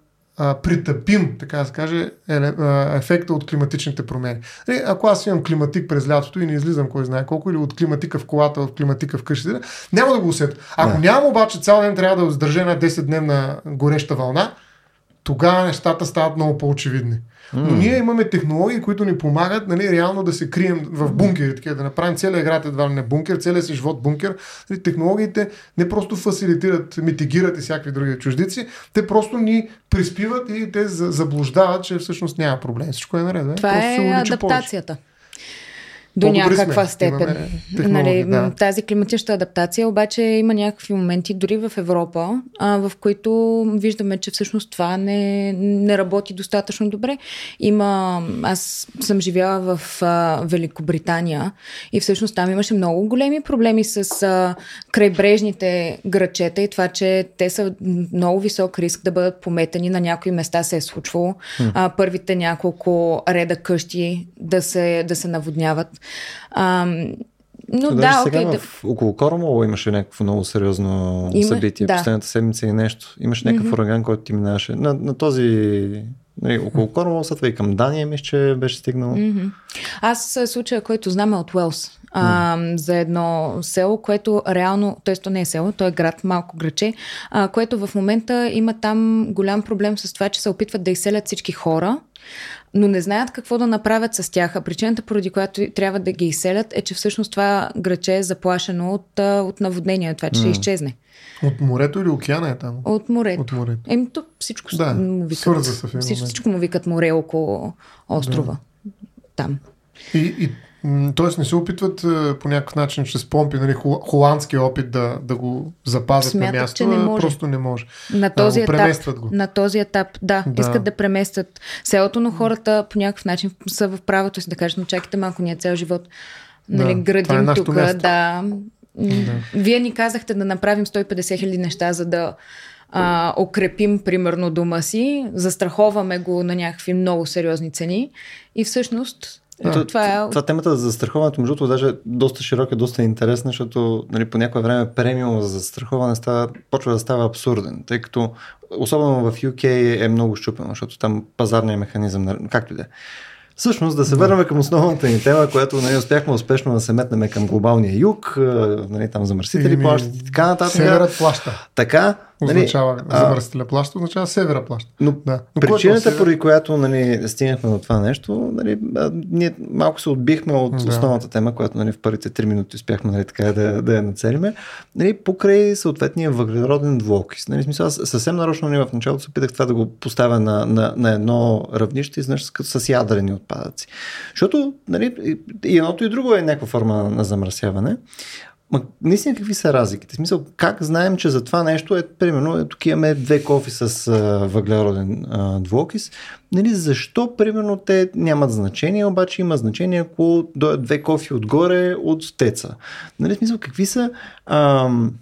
а, притъпим, така да се каже, е, а, ефекта от климатичните промени. Е, ако аз имам климатик през лятото и не излизам кой знае колко, или от климатика в колата, от климатика в къщите, няма да го усетя. Ако да. нямам обаче цял ден трябва да издържа на 10-дневна гореща вълна, тогава нещата стават много по-очевидни. Но ние имаме технологии, които ни помагат нали, реално да се крием в бункери, такива, да направим целият град едва не бункер, целият си живот бункер. Нали, технологиите не просто фасилитират, митигират и всякакви други чуждици, те просто ни приспиват и те заблуждават, че всъщност няма проблем. Всичко е наред. Това просто е адаптацията. Повече до някаква степен. Нали, да. Тази климатична адаптация обаче има някакви моменти, дори в Европа, а, в които виждаме, че всъщност това не, не работи достатъчно добре. Има, аз съм живяла в а, Великобритания и всъщност там имаше много големи проблеми с а, крайбрежните грачета и това, че те са много висок риск да бъдат пометени. На някои места се е случвало. А, първите няколко реда къщи да се, да се наводняват. А, но То, да, сега okay, в, да... около Кормола имаше някакво много сериозно Има... събитие. Да. Последната седмица и нещо. Имаше някакъв mm-hmm. ураган, който ти минаваше. На, на този нали, около Кормола, след това и към Дания, мисля, че беше стигнал. Mm-hmm. Аз случая, който знам е от Уелс. А, за едно село, което реално, т.е. то не е село, то е град, малко граче, а, което в момента има там голям проблем с това, че се опитват да изселят всички хора но не знаят какво да направят с тях. А причината, поради която трябва да ги изселят, е, че всъщност това граче е заплашено от, от наводнение, това, че mm. ще изчезне. От морето или океана е там? От морето. От морето. Еми, тук всичко да, му викат. Всичко, всичко му викат море около острова. Да. Там. И, и Тоест не се опитват по някакъв начин чрез помпи, нали, холандски опит да, да го запазят Смятат, на място, че не може. просто не може. На този, а, етап, го. на този етап, да, да, искат да преместят селото, но хората по някакъв начин са в правото си да кажат, но чакайте малко, ние цял живот нали, да, градим е тук. Да. да. Вие ни казахте да направим 150 хиляди неща, за да а, укрепим примерно дома си, застраховаме го на някакви много сериозни цени и всъщност ето, това, е... това темата за застраховането, между другото, даже доста широка, доста интересна, защото нали, по някое време премиум за застраховане става, почва да става абсурден, тъй като особено в UK е много щупено, защото там пазарният механизъм, както и да е. Всъщност, да се върнем към основната ни тема, която нали, успяхме успешно да се метнем към глобалния юг, нали, там замърсители плащат и така нататък. Северът плаща. Така, Нали, означава замърсителя плаща, означава севера плаща. Но, да. но причината, север... поради която нали, стигнахме до това нещо, нали, ние малко се отбихме от да. основната тема, която нали, в първите три минути успяхме нали, така, да, да я нацелиме, нали, покрай съответния въглероден двуокис. Нали, смисъл, съвсем нарочно нали, в началото се опитах това да го поставя на, на, на едно равнище, изнъж с, с ядрени отпадъци. Защото нали, и едното и друго е някаква форма на замърсяване. Ма, наистина какви са разликите? В смисъл, как знаем, че за това нещо е, примерно, е, тук имаме две кофи с а, въглероден а, двуокис. Нали, защо, примерно, те нямат значение, обаче има значение, ако дойдат две кофи отгоре от теца. Нали, в смисъл, какви са... Ам,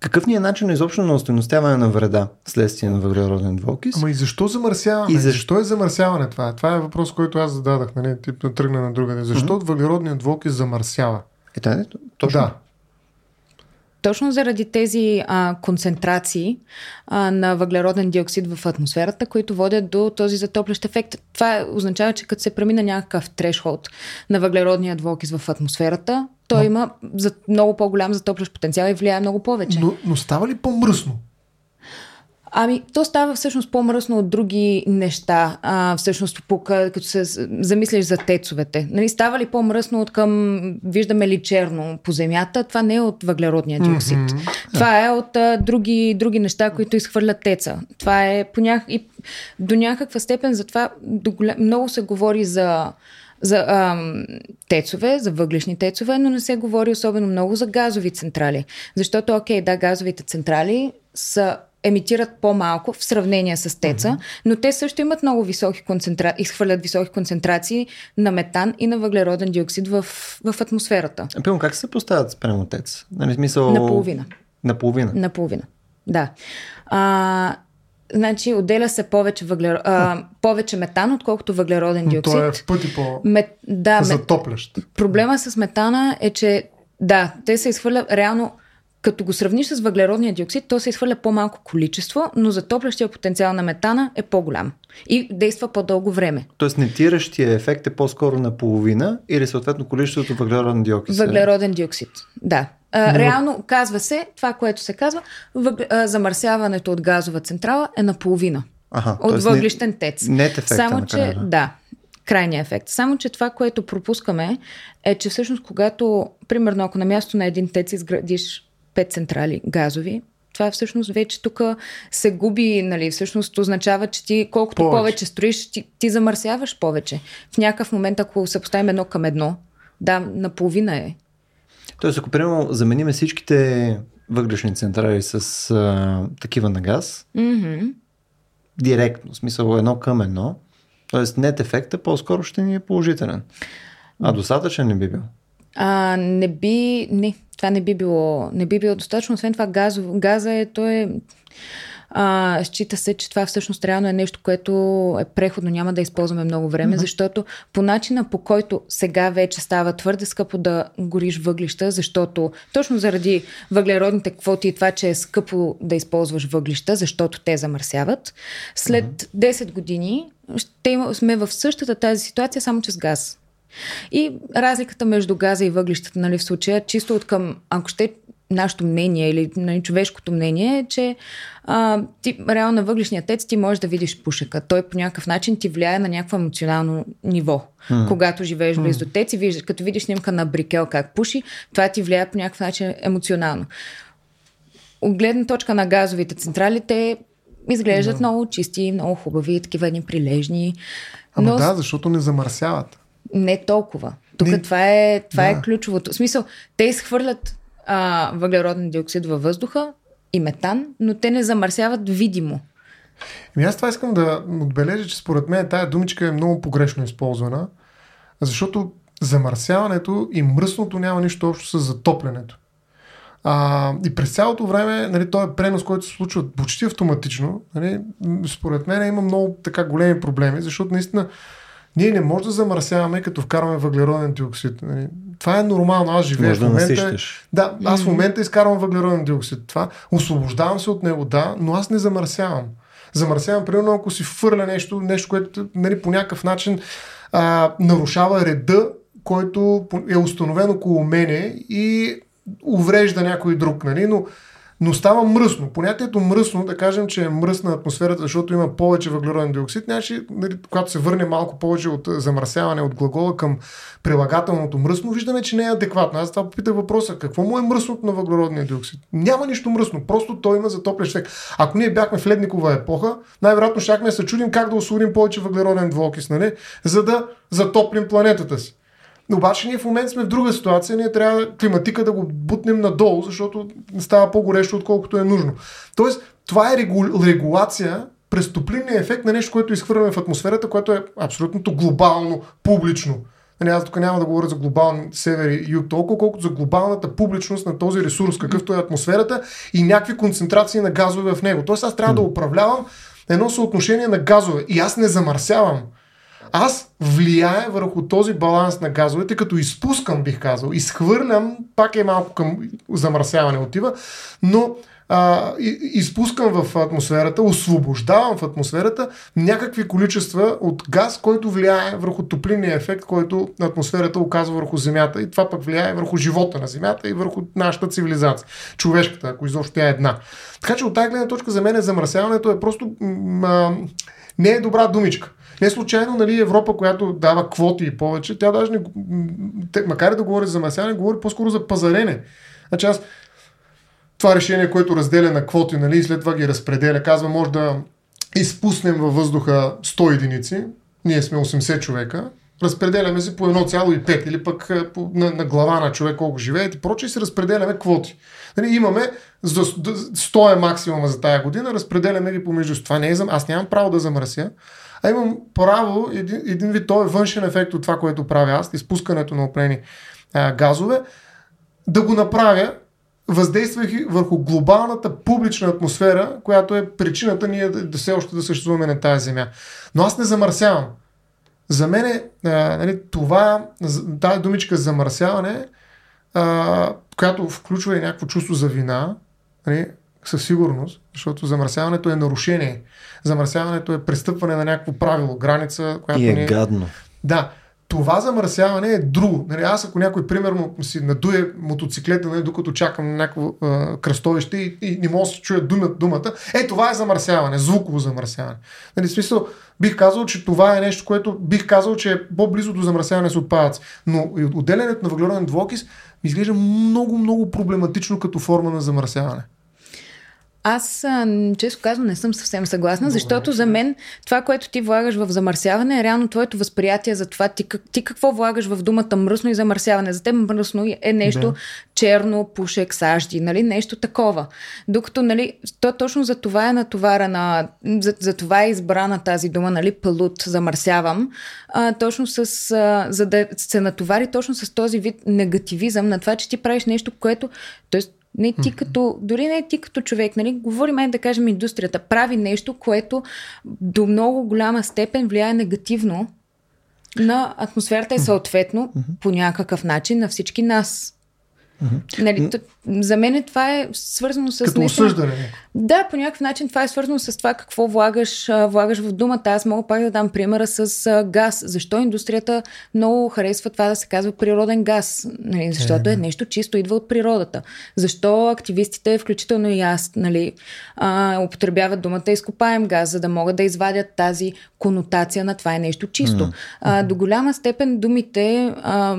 какъв ни е начин изобщо на устойностяване на вреда следствие на въглероден двуокис? Ама и защо замърсяване? И защо е замърсяване това? Това е въпрос, който аз зададах, нали? Да тръгна на другаде. Защо mm-hmm. въглеродният двуокис замърсява? Е, да, точно. Да. точно заради тези а, концентрации а, на въглероден диоксид в атмосферата, които водят до този затоплящ ефект. Това означава, че като се премина някакъв трешхолд на въглеродния двуокис в атмосферата, той но... има за много по-голям затоплящ потенциал и влияе много повече. Но, но става ли по-мръсно? Ами, то става всъщност по-мръсно от други неща, а, всъщност, като се замислиш за тецовете. Нали, става ли по-мръсно от към, виждаме ли черно по земята, това не е от въглеродния диоксид. Mm-hmm. Това е от а, други, други неща, които изхвърлят теца. Това е по ня... и до някаква степен, затова до голям... много се говори за за ам, тецове, за въглешни тецове, но не се говори особено много за газови централи. Защото, окей, да, газовите централи са емитират по-малко в сравнение с теца, uh-huh. но те също имат много високи концентрации, изхвърлят високи концентрации на метан и на въглероден диоксид в, в атмосферата. А, пилно, как се поставят спрямо тец? Нали, смисъл... Наполовина. Наполовина? Наполовина, да. А, Значи отделя се повече, въглер... а, повече метан, отколкото въглероден диоксид. Но той е в пъти по Мет... да, затоплящ. Проблема с метана е, че да, те се изхвърлят реално като го сравниш с въглеродния диоксид, то се изхвърля по-малко количество, но затоплящия потенциал на метана е по-голям и действа по-дълго време. Тоест нетиращия ефект е по-скоро на половина или съответно количеството въглероден диоксид? Въглероден диоксид, да. А, но... Реално казва се, това, което се казва, въг... а, замърсяването от газова централа е наполовина. Ага, от въглищен тец. Нет ефекта Само, че, да, крайния ефект. Само, че това, което пропускаме, е, че всъщност, когато, примерно, ако на място на един тец изградиш пет централи газови, това всъщност вече тук се губи, нали, всъщност означава, че ти колкото повече, повече строиш, ти, ти замърсяваш повече. В някакъв момент, ако се поставим едно към едно, да, наполовина е. Тоест, ако примерно замениме всичките въглешни централи с а, такива на газ, mm-hmm. директно, в смисъл едно към едно, т.е. нет ефекта по-скоро ще ни е положителен. А достатъчен не би бил. А, не би, не, това не би било, не би било достатъчно. Освен това, газ, газа е, то е, а, счита се, че това всъщност реално е нещо, което е преходно, няма да използваме много време, mm-hmm. защото по начина по който сега вече става твърде скъпо да гориш въглища, защото точно заради въглеродните квоти и това, че е скъпо да използваш въглища, защото те замърсяват, след mm-hmm. 10 години ще има, сме в същата тази ситуация, само че с газ. И разликата между газа и въглищата, нали, в случая, чисто от към, ако ще нашето мнение или нали, човешкото мнение е, че а, ти, реално на въглишния тец ти можеш да видиш пушека. Той по някакъв начин ти влияе на някакво емоционално ниво. Mm. Когато живееш близо до тец и виждаш, като видиш снимка на Брикел как пуши, това ти влияе по някакъв начин емоционално. От гледна точка на газовите централи, те изглеждат no. много чисти, много хубави, такива едни прилежни. Ама но... да, защото не замърсяват. Не толкова. Тук не, това, е, това е да. е ключовото. В смисъл, те изхвърлят а, въглероден диоксид във въздуха и метан, но те не замърсяват видимо. Ами аз това искам да отбележа, че според мен тая думичка е много погрешно използвана, защото замърсяването и мръсното няма нищо общо с затоплянето. А, и през цялото време, нали, този пренос, който се случва почти автоматично, нали, според мен има много така големи проблеми, защото наистина ние не можем да замърсяваме, като вкарваме въглероден диоксид. Нали? Това е нормално. Аз живея Може в момента. Да, да, аз в момента изкарвам въглероден диоксид. Това освобождавам се от него, да, но аз не замърсявам. Замърсявам, примерно, ако си фърля нещо, нещо, което нали, по някакъв начин а, нарушава реда, който е установен около мене и уврежда някой друг. Нали? Но но става мръсно. Понятието мръсно, да кажем, че е мръсна атмосферата, защото има повече въглероден диоксид, нямаше, нали, когато се върне малко повече от замърсяване от глагола към прилагателното мръсно, виждаме, че не е адекватно. Аз това попитах въпроса, какво му е мръсното на въглеродния диоксид? Няма нищо мръсно, просто той има затоплящ ефект. Ако ние бяхме в ледникова епоха, най-вероятно щяхме да се чудим как да освободим повече въглероден двуокис, нали? за да затоплим планетата си. Но обаче ние в момента сме в друга ситуация, ние трябва климатика да го бутнем надолу, защото става по-горещо, отколкото е нужно. Тоест, това е регу... регулация през топлинния ефект на нещо, което изхвърляме в атмосферата, което е абсолютно глобално, публично. Нали, аз тук няма да говоря за глобални север и юг толкова, колкото за глобалната публичност на този ресурс, какъвто е атмосферата и някакви концентрации на газове в него. Тоест аз трябва да управлявам едно съотношение на газове и аз не замърсявам. Аз влияя върху този баланс на газовете, като изпускам, бих казал, изхвърлям, пак е малко към замърсяване отива, но а, изпускам в атмосферата, освобождавам в атмосферата някакви количества от газ, който влияе върху топлинния ефект, който атмосферата оказва върху Земята и това пък влияе върху живота на Земята и върху нашата цивилизация, човешката, ако изобщо тя е една. Така че от тази гледна точка за мен замърсяването е просто м- не е добра думичка. Не случайно, нали, Европа, която дава квоти и повече, тя даже не, макар и да говори за замърсяване, говори по-скоро за пазарене. Значи аз това решение, което разделя на квоти, нали, и след това ги разпределя, казва, може да изпуснем във въздуха 100 единици, ние сме 80 човека, разпределяме се по 1,5 или пък по, на, на глава на човек колко живеят и прочее си разпределяме квоти. Нали, имаме 100 е максимума за тая година, разпределяме ги помежду. Това не е, аз нямам право да замърся, а имам право, един, един вид, той е външен ефект от това, което правя аз, изпускането на опрени газове, да го направя въздействайки върху глобалната публична атмосфера, която е причината ние да, да все още да съществуваме на тази земя. Но аз не замърсявам. За мен е, нали, това, тази думичка замърсяване, а, която включва и някакво чувство за вина, нали, със сигурност, защото замърсяването е нарушение. Замърсяването е престъпване на някакво правило, граница, която и е не... гадно. Да, това замърсяване е друго. Нали, аз ако някой, примерно, си надуе мотоциклета, нали, докато чакам на някакво е, кръстовище и, и не мога да се чуя думата, думата, е, това е замърсяване, звуково замърсяване. Нали, в смисъл, бих казал, че това е нещо, което бих казал, че е по-близо до замърсяване с отпадъци. Но отделянето на въглероден двуокис ми изглежда много, много проблематично като форма на замърсяване. Аз, често казвам, не съм съвсем съгласна, защото за мен това, което ти влагаш в замърсяване е реално твоето възприятие за това ти, ти какво влагаш в думата мръсно и замърсяване. За теб мръсно е нещо да. черно, пушек, сажди, нали? нещо такова. Докато, нали, то точно за това е натоварена, за, за това е избрана тази дума, нали, палут, замърсявам, а, точно с, а, за да се натовари точно с този вид негативизъм на това, че ти правиш нещо, което, т.е. Не ти като, дори не ти като човек, нали? Говорим, да кажем, индустрията прави нещо, което до много голяма степен влияе негативно на атмосферата и съответно по някакъв начин на всички нас. Mm-hmm. Нали, за мен това е свързано с. Като нещо... осъждане. Да, по някакъв начин това е свързано с това какво влагаш, влагаш в думата. Аз мога пак да дам примера с газ. Защо индустрията много харесва това да се казва природен газ? Нали, защото е нещо чисто, идва от природата. Защо активистите, включително и аз, нали, а, употребяват думата изкопаем газ, за да могат да извадят тази конотация на това е нещо чисто. Mm-hmm. А, до голяма степен думите а,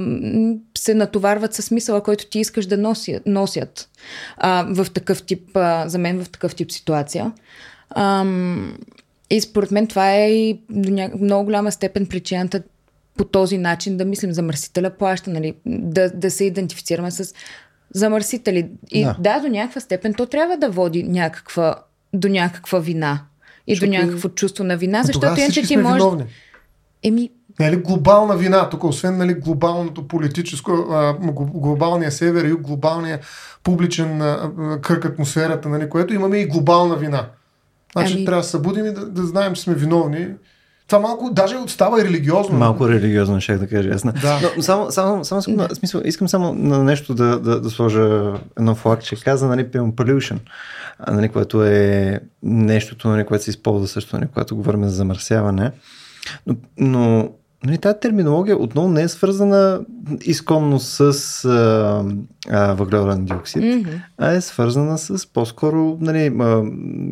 се натоварват със смисъла, който ти искаш да носи, носят а, в такъв тип, а, за мен в такъв тип ситуация. А, и според мен това е и до ня... много голяма степен причината по този начин да мислим замърсителя плаща, нали? да, да се идентифицираме с замърсители. И да. да, до някаква степен то трябва да води някаква, до някаква вина и Защото... до някакво чувство на вина, защото иначе ти може... Еми, не е ли глобална вина тук, освен нали, глобалното политическо, а, глобалния север и глобалния публичен а, кръг атмосферата, нали, което имаме и глобална вина. Значи ами... трябва да се събудим и да, да знаем, че сме виновни. Това малко даже става и религиозно. Малко религиозно, ще да кажа. Ясно. Да. Но само, само, само само смисъл, искам само на нещо да, да, да сложа едно флаг, че каза, нали, pollution, нали, което е нещото, нали, което се използва също, нали, когато говорим за замърсяване. Но, но нали, тази терминология отново не е свързана изконно с а, а, въглероден диоксид, mm-hmm. а е свързана с по-скоро нали, а,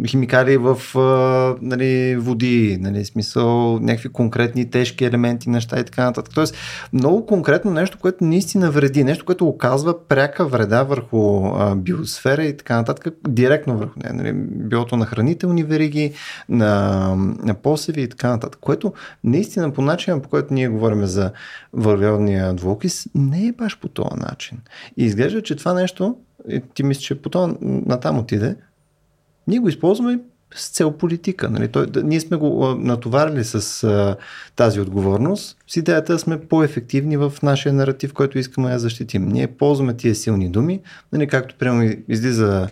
химикали в а, нали, води, нали, смисъл някакви конкретни тежки елементи, неща и така нататък. Тоест много конкретно нещо, което наистина вреди, нещо, което оказва пряка вреда върху а, биосфера и така нататък, директно върху нея. Нали, билото на хранителни вериги, на, на посеви и така нататък, което наистина по начина, по който ние говорим за въглеродния двуокис, не е баш по този начин. И изглежда, че това нещо, ти мислиш, че по това натам отиде, ние го използваме с цел политика. Нали? Той, да, ние сме го натоварили с а, тази отговорност, с идеята да сме по-ефективни в нашия наратив, който искаме да защитим. Ние ползваме тия силни думи, нали, както прямо излиза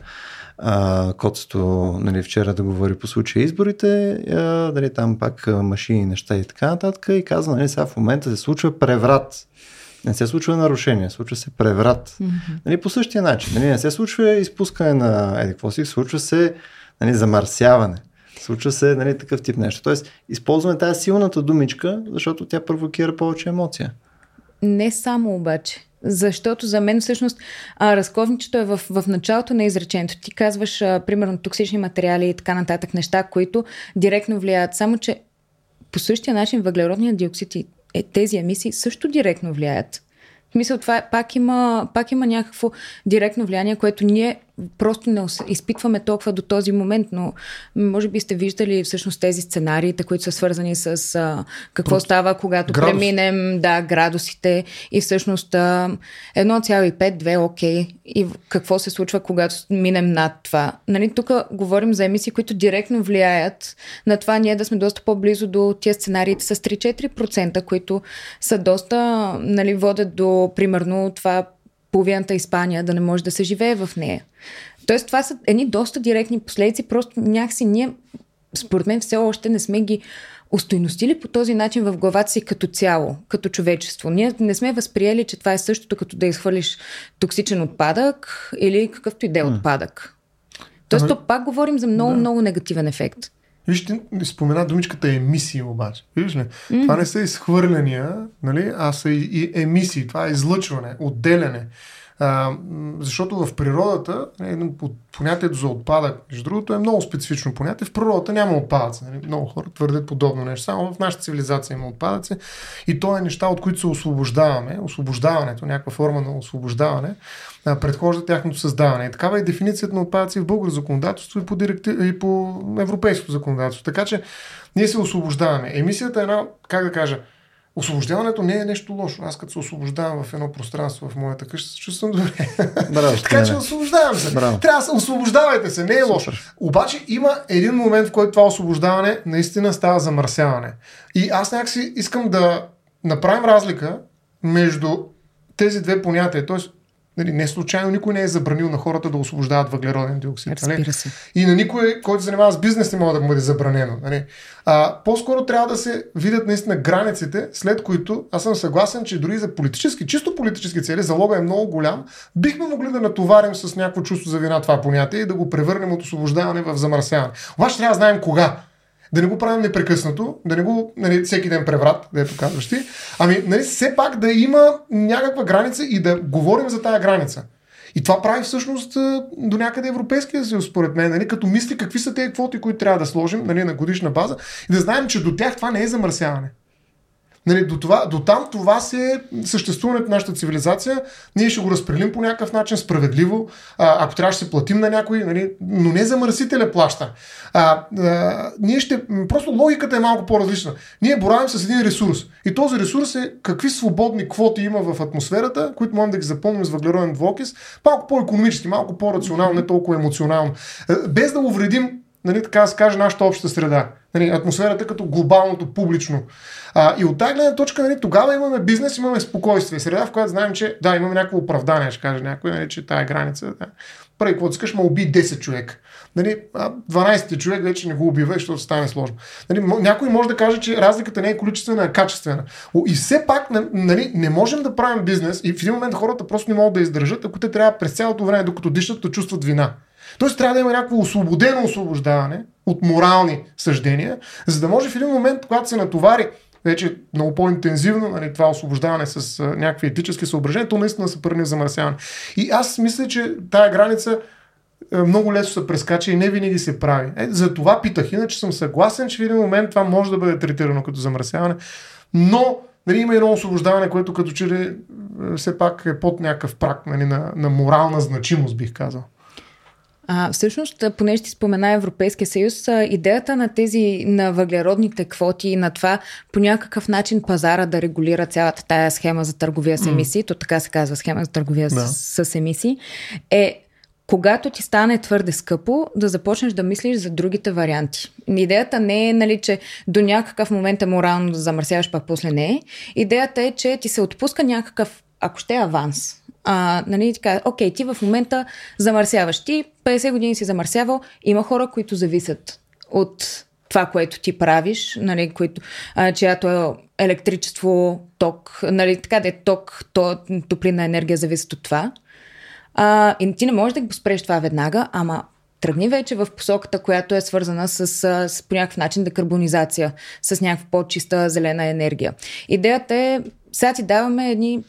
а, Коцето нали, вчера да говори по случая изборите, а, нали, там пак машини, неща и така нататък и казва, нали, сега в момента се случва преврат. Не се случва нарушение, случва се преврат. Mm-hmm. Нали, по същия начин. Нали, не се случва изпускане на еди какво си, случва се нали, замърсяване. Случва се нали, такъв тип нещо. Тоест, използваме тази силната думичка, защото тя провокира повече емоция. Не само обаче. Защото за мен всъщност а, разковничето е в, в началото на изречението. Ти казваш, а, примерно, токсични материали и така нататък, неща, които директно влияят. Само, че по същия начин въглеродният диоксид и е, тези емисии също директно влияят. В смисъл, това е, пак, има, пак има някакво директно влияние, което ние просто не изпитваме толкова до този момент, но може би сте виждали всъщност тези сценариите, които са свързани с а, какво Про... става, когато Градус. преминем да, градусите и всъщност 1,5-2 окей и какво се случва, когато минем над това. Нали, тук говорим за емисии, които директно влияят на това ние да сме доста по-близо до тия сценариите с 3-4%, които са доста, нали, водят до примерно това половината Испания да не може да се живее в нея. Тоест, това са едни доста директни последици, просто някакси ние, според мен, все още не сме ги устойностили по този начин в главата си като цяло, като човечество. Ние не сме възприели, че това е същото като да изхвърлиш токсичен отпадък или какъвто и да е отпадък. Тоест, ами... то пак говорим за много, да. много негативен ефект. Вижте, спомена думичката емисии обаче. Виждаш ли? Mm. Това не са изхвърляния, нали, а са и, и емисии. Това е излъчване, отделяне. А, защото в природата е, понятието за отпадък, между другото, е много специфично понятие. В природата няма отпадъци. Нали? Много хора твърдят подобно нещо. Само в нашата цивилизация има отпадъци. И то е неща, от които се освобождаваме. Освобождаването, някаква форма на освобождаване, предхожда тяхното създаване. И такава е дефиницията на отпадъци в българско законодателство и по, директив... и по европейското законодателство. Така че ние се освобождаваме. Емисията е една, как да кажа, Освобождаването не е нещо лошо. Аз като се освобождавам в едно пространство в моята къща, се чувствам добре. Браво, така че освобождавам се. Браво. Трябва да се освобождавайте се, не е лошо. Супер. Обаче има един момент, в който това освобождаване наистина става замърсяване. И аз някакси искам да направим разлика между тези две понятия. Тоест, Нали, не случайно никой не е забранил на хората да освобождават въглероден диоксид. Нали? И на никой, който се занимава с бизнес, не може да бъде забранено. Нали? А, по-скоро трябва да се видят наистина границите, след които аз съм съгласен, че дори за политически, чисто политически цели, залога е много голям, бихме могли да натоварим с някакво чувство за вина това понятие и да го превърнем от освобождаване в замърсяване. Обаче трябва да знаем кога да не го правим непрекъснато, да не го нали, всеки ден преврат, дето казваш ти, ами нали, все пак да има някаква граница и да говорим за тая граница. И това прави всъщност до някъде Европейския съюз, според мен, нали, като мисли какви са тези квоти, които трябва да сложим нали, на годишна база и да знаем, че до тях това не е замърсяване. Нали, до, това, до там това си е съществуването на нашата цивилизация. Ние ще го разпределим по някакъв начин, справедливо. А, ако трябва, ще се платим на някой, нали, но не замърсителя плаща. А, а, ние ще, просто логиката е малко по-различна. Ние боравим с един ресурс. И този ресурс е какви свободни квоти има в атмосферата, които можем да ги запълним с въглероден двуокис, малко по-економически, малко по-рационално, не толкова емоционално. Без да увредим нали, така да се каже, нашата обща среда. Нали, атмосферата като глобалното, публично. А, и от тази гледна точка, нали, тогава имаме бизнес, имаме спокойствие. Среда, в която знаем, че да, имаме някакво оправдание, ще каже някой, нали, че тая граница. Да. Прави какво искаш, ма уби 10 човека. Нали, 12 човек вече не го убива, защото стане сложно. Нали, някой може да каже, че разликата не е количествена, а качествена. И все пак нали, не можем да правим бизнес и в един момент хората просто не могат да издържат, ако те трябва през цялото време, докато дишат, да чувстват вина. Тоест трябва да има някакво освободено освобождаване от морални съждения, за да може в един момент, когато се натовари вече много по-интензивно нали, това освобождаване с а, някакви етически съображения, то наистина се пръне замърсяване. И аз мисля, че тая граница много лесно се прескача и не винаги се прави. Е, за това питах. Иначе съм съгласен, че в един момент това може да бъде третирано като замърсяване, но нали, има едно освобождаване, което като че все пак е под някакъв прак нали, на, на морална значимост, бих казал. А, всъщност, понеже ти спомена Европейския съюз, идеята на тези, на въглеродните квоти и на това по някакъв начин пазара да регулира цялата тая схема за търговия с емисии, mm. то така се казва схема за търговия да. с, с емисии, е когато ти стане твърде скъпо, да започнеш да мислиш за другите варианти. Идеята не е, нали, че до някакъв момент е морално да замърсяваш, пък после не е. Идеята е, че ти се отпуска някакъв, ако ще аванс, А, нали, така, окей, ти в момента замърсяваш. Ти 50 години си замърсявал. Има хора, които зависят от това, което ти правиш, нали, които, а, чиято е електричество, ток, нали, така да е ток, то, топлина енергия зависят от това. А, и ти не можеш да го спреш това веднага, ама тръгни вече в посоката, която е свързана с, с по някакъв начин декарбонизация, с някаква по-чиста зелена енергия. Идеята е, сега ти даваме едни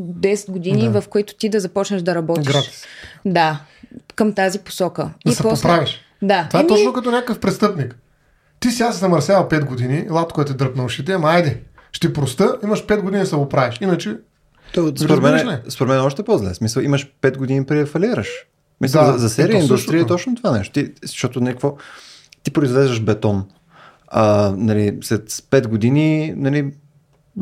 5-10 години, да. в които ти да започнеш да работиш. Гратис. Да, към тази посока. Да и се после... поправиш. Да. Това е Еми... точно като някакъв престъпник. Ти сега се замърсява 5 години, латко е те дръпна ушите, ама айде, ще проста, имаш 5 години да се го правиш. Иначе то, според, мен, според мен още по-зле. Смисъл, имаш 5 години преди да фалираш. Мисля, да, за, за серия индустрия е точно това нещо. Ти, защото някакво, ти произвеждаш бетон. А, нали, след 5 години нали,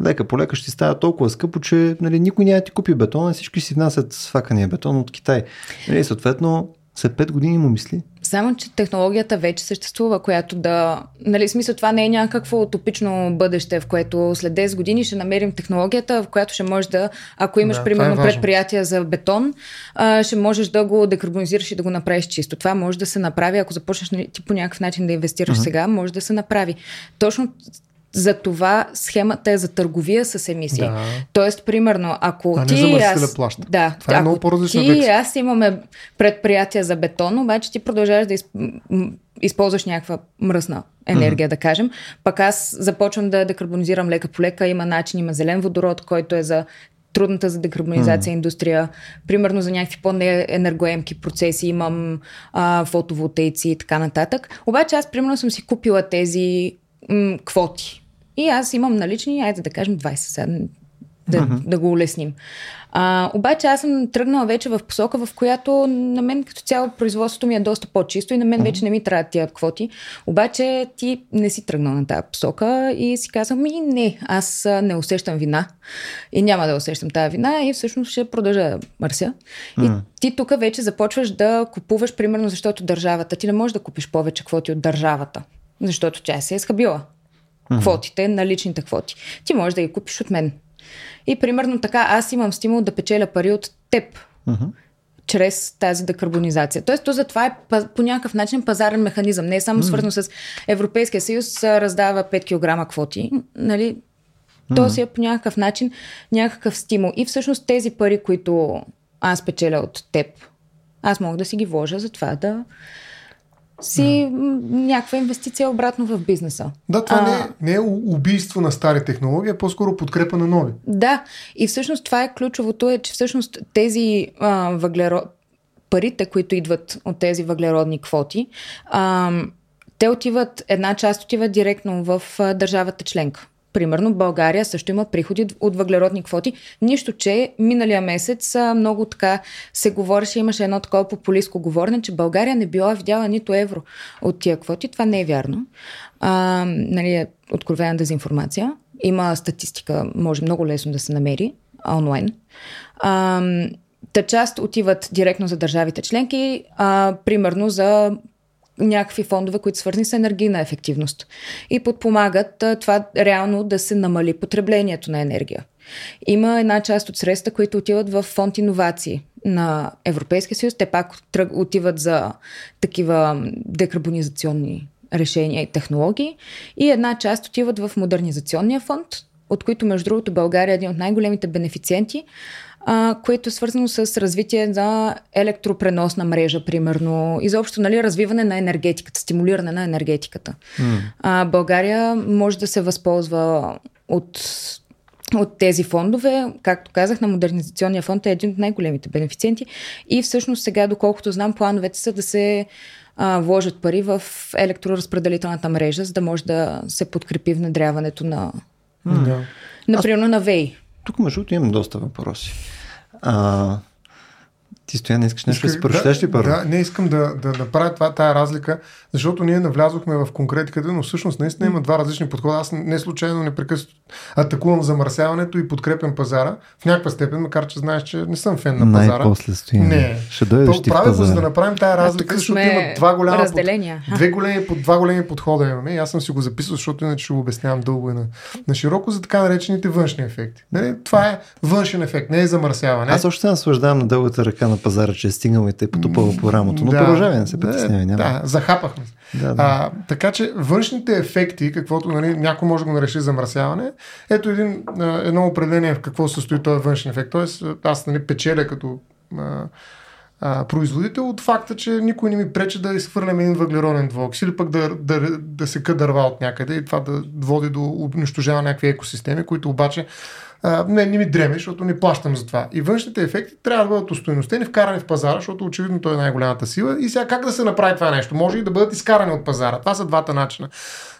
лека по лека ще става толкова скъпо, че нали, никой няма ти купи бетон, а всички си внасят свакания бетон от Китай. Нали, съответно, след 5 години му мисли. Само, че технологията вече съществува, която да... Нали, смисъл, това не е някакво утопично бъдеще, в което след 10 години ще намерим технологията, в която ще можеш да, ако имаш, да, е примерно, е предприятие за бетон, ще можеш да го декарбонизираш и да го направиш чисто. Това може да се направи, ако започнеш нали, ти по някакъв начин да инвестираш uh-huh. сега, може да се направи. Точно за това схемата е за търговия с емисии. Да. Тоест, примерно, ако а ти не аз... плаща. Да, това е много по-различно. Ти и аз имаме предприятия за бетон, обаче ти продължаваш да изп... използваш някаква мръсна енергия, mm-hmm. да кажем. Пък аз започвам да декарбонизирам лека по лека. Има начин, има зелен водород, който е за трудната за декарбонизация mm. индустрия. Примерно за някакви по-енергоемки процеси имам а, фотоволтейци и така нататък. Обаче аз примерно съм си купила тези м- квоти. И аз имам налични, айде да кажем 20 сега, да, uh-huh. да го улесним. А, обаче аз съм тръгнала вече в посока, в която на мен като цяло производството ми е доста по-чисто и на мен uh-huh. вече не ми трябва тия квоти. Обаче ти не си тръгнал на тази посока и си казвам, ми не, аз не усещам вина и няма да усещам тази вина и всъщност ще продължа да мърся. Uh-huh. И ти тук вече започваш да купуваш, примерно защото държавата, ти не можеш да купиш повече квоти от държавата, защото тя се е схабила mm-hmm. квотите, наличните квоти. Ти можеш да ги купиш от мен. И примерно така аз имам стимул да печеля пари от теб. Mm-hmm чрез тази декарбонизация. Тоест, то затова е по някакъв начин пазарен механизъм. Не е само mm. свързано с Европейския съюз, раздава 5 кг квоти. Нали? То mm. си е по някакъв начин някакъв стимул. И всъщност тези пари, които аз печеля от теб, аз мога да си ги вложа за това да си да. някаква инвестиция обратно в бизнеса. Да, това а, не, е, не е убийство на стари технологии, а по-скоро подкрепа на нови. Да, и всъщност това е ключовото, е, че всъщност тези а, въглерод... парите, които идват от тези въглеродни квоти, а, те отиват, една част отива директно в а, държавата членка. Примерно България също има приходи от въглеродни квоти. Нищо, че миналия месец много така се говореше, имаше едно такова популистко говорене, че България не била видяла нито евро от тия квоти. Това не е вярно. А, нали, откровена дезинформация. Има статистика, може много лесно да се намери онлайн. А, Та част отиват директно за държавите членки, а, примерно за някакви фондове, които свързани с енергийна ефективност и подпомагат това реално да се намали потреблението на енергия. Има една част от средства, които отиват в фонд иновации на Европейския съюз. Те пак отиват за такива декарбонизационни решения и технологии. И една част отиват в модернизационния фонд, от които, между другото, България е един от най-големите бенефициенти, а, което е свързано с развитие на електропреносна мрежа, примерно. Изобщо, нали, развиване на енергетиката, стимулиране на енергетиката. Mm. А, България може да се възползва от от тези фондове, както казах, на Модернизационния фонд е един от най-големите бенефициенти и всъщност сега, доколкото знам, плановете са да се а, вложат пари в електроразпределителната мрежа, за да може да се подкрепи внедряването на, mm. например, Аз... на ВЕИ. Тук, между другото, имам доста въпроси. А, Ти стоя, не искаш нещо да се прочетеш ли първо? Да, не искам да, да направя това, тая разлика, защото ние навлязохме в конкретиката, но всъщност наистина има два различни подхода. Аз не случайно непрекъснато атакувам замърсяването и подкрепям пазара в някаква степен, макар че знаеш, че не съм фен на пазара. Най-после стои. Не. Ще дойдеш ти правя за да направим тая разлика, защото има два голяма разделения. Под, две големи, под, два големи подхода имаме. И аз съм си го записал, защото иначе ще го обяснявам дълго и на, на широко за така наречените външни ефекти. Нали? Това е външен ефект, не е замърсяване. Аз още се наслаждавам на дългата ръка на пазара, че е стигнал и те потупава по рамото. Но да, продължавай, не се притеснявай. Няма. Да, захапахме. Да, да. А, така че външните ефекти, каквото нали, някой може да го нареши замърсяване, ето един, едно определение в какво състои този външен ефект. Тоест, аз нали, печеля като а, а, производител от факта, че никой не ми пречи да изхвърляме един въглероден двуокис или пък да, да, да се дърва от някъде и това да води до унищожаване на някакви екосистеми, които обаче не, не ми дреме, защото не плащам за това. И външните ефекти трябва да бъдат устойностени, вкарани в пазара, защото очевидно той е най-голямата сила. И сега как да се направи това нещо? Може и да бъдат изкарани от пазара. Това са двата начина.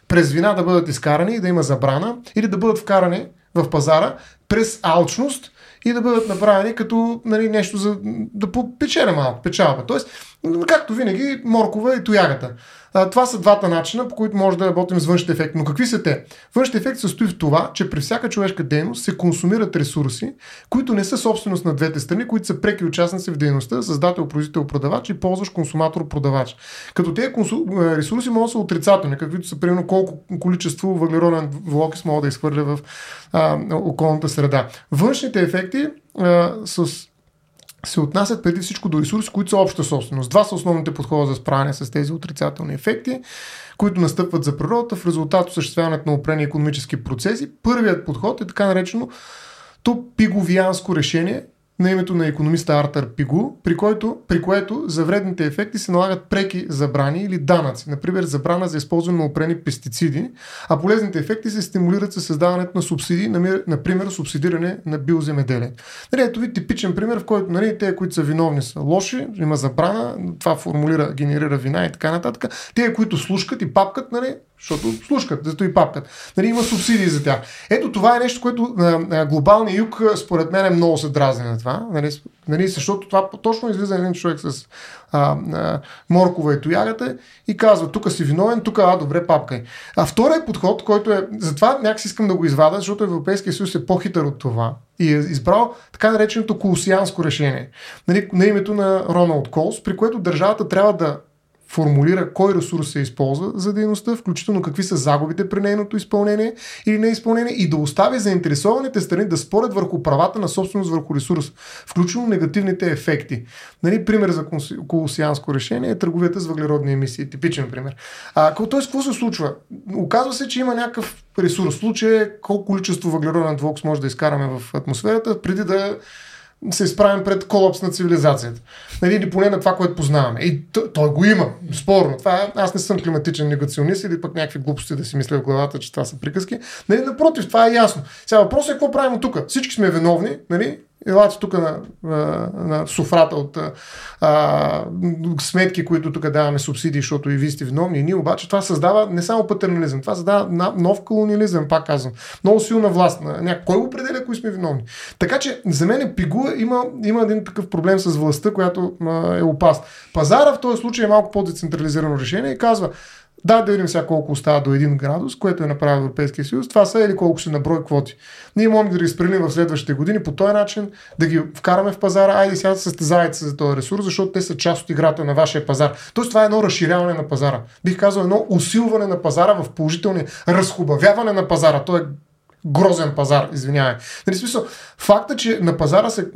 През вина да бъдат изкарани и да има забрана, или да бъдат вкарани в пазара през алчност и да бъдат направени като нали, нещо за да попечеля малко печалба. Тоест, както винаги, моркова и тоягата. Това са двата начина, по които може да работим с външните ефекти. Но какви са те? Външните ефекти състои в това, че при всяка човешка дейност се консумират ресурси, които не са собственост на двете страни, които са преки участници в дейността, създател, производител, продавач и ползваш консуматор, продавач. Като тези консу... ресурси могат да са отрицателни, каквито са примерно колко количество въглероден влокис могат да изхвърля в а, околната среда. Външните ефекти а, с се отнасят преди всичко до ресурси, които са обща собственост. Два са основните подхода за справяне с тези отрицателни ефекти, които настъпват за природата в резултат осъществяването на опрени економически процеси. Първият подход е така наречено то пиговианско решение, на името на економиста Артър Пигу, при, който, при което за вредните ефекти се налагат преки забрани или данъци. Например, забрана за използване на опрени пестициди, а полезните ефекти се стимулират със създаването на субсидии, например, субсидиране на биоземеделие. Нали, ето ви типичен пример, в който нали, те, които са виновни, са лоши, има забрана, това формулира, генерира вина и така нататък. Те, които слушкат и папкат, нали, защото слушкат, зато и папкат. Нали, има субсидии за тях. Ето това е нещо, което на, глобалния юг, според мен, е много се дразни на това. Нали, нали, защото това точно излиза един човек с а, а, моркова и тоягата и казва, тук си виновен, тук, а, добре, папкай. А вторият подход, който е, затова някакси искам да го извада, защото Европейския съюз е по-хитър от това и е избрал така нареченото колосианско решение нали, на името на Роналд Колс, при което държавата трябва да формулира кой ресурс се използва за дейността, включително какви са загубите при нейното изпълнение или неизпълнение и да остави заинтересованите страни да спорят върху правата на собственост върху ресурс, включително негативните ефекти. Нали, пример за колосианско решение е търговията с въглеродни емисии. Типичен пример. А, т.е. какво се случва? Оказва се, че има някакъв ресурс. Случай колко количество въглероден двуокис може да изкараме в атмосферата, преди да се изправим пред колапс на цивилизацията. Нали, или поне на това, което познаваме. И той, го има, спорно. Това, аз не съм климатичен негационист или пък някакви глупости да си мисля в главата, че това са приказки. Нали, напротив, това е ясно. Сега въпросът е какво правим тук. Всички сме виновни, нали? Елате тук на, на, на суфрата от а, сметки, които тук даваме субсидии, защото и вие сте виновни. Ние обаче това създава не само патернализъм, това създава нов колониализъм, пак казвам. Много силна власт. На, кой определя, кои сме виновни? Така че за мен Пигуа има, има един такъв проблем с властта, която а, е опасна. Пазара в този случай е малко по-децентрализирано решение и казва, да, да видим сега колко остава до 1 градус, което е направил Европейския съюз. Това са или колко ще наброй квоти. Ние можем да ги разпределим в следващите години по този начин, да ги вкараме в пазара, айде сега да състезавайте се за този ресурс, защото те са част от играта на вашия пазар. Тоест това е едно разширяване на пазара. Бих казал едно усилване на пазара в положителни, разхубавяване на пазара. То е грозен пазар, извинявай. Нали, смисъл, факта, че на пазара се,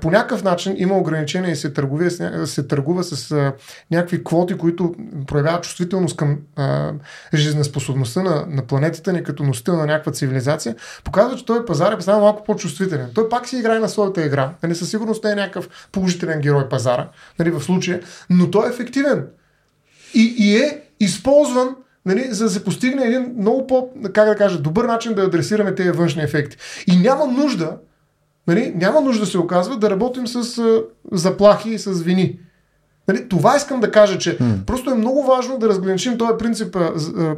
по някакъв начин има ограничения и се, търгува, се търгува с а, някакви квоти, които проявяват чувствителност към а, жизнеспособността на, на планетата ни като носител на някаква цивилизация, показва, че този пазар е представено малко по-чувствителен. Той пак си играе на своята игра. Нали, със сигурност не е някакъв положителен герой пазара, нали, в случая, но той е ефективен. И, и е използван нали, за да се постигне един много по, как да кажа, добър начин да адресираме тези външни ефекти. И няма нужда, нали, няма нужда се оказва да работим с а, заплахи и с вини. Нали, това искам да кажа, че hmm. просто е много важно да разграничим този принцип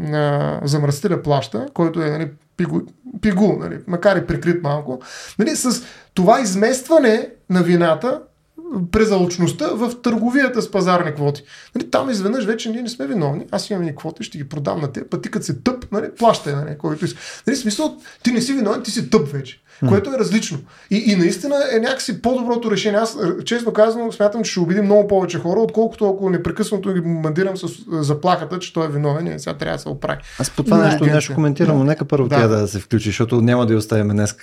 на замърсителя плаща, който е нали, пигу, пигу нали, макар и прикрит малко, нали, с това изместване на вината презалочността в търговията с пазарни квоти. Нали, там изведнъж вече ние не сме виновни. Аз имам ни квоти, ще ги продам на те, пъти като се тъп, нали, плащай, нали, който иска. Нали, смисъл, ти не си виновен, ти си тъп вече което е различно. И, и наистина е някакси по-доброто решение. Аз, е, честно казвам, смятам, че ще убеди много повече хора, отколкото ако непрекъснато ги бомбандирам с е, заплахата, че той е виновен и сега трябва да се оправи. Аз по това нещо, нещо коментирам, но нека първо да. тя да се включи, защото няма да я оставим днес.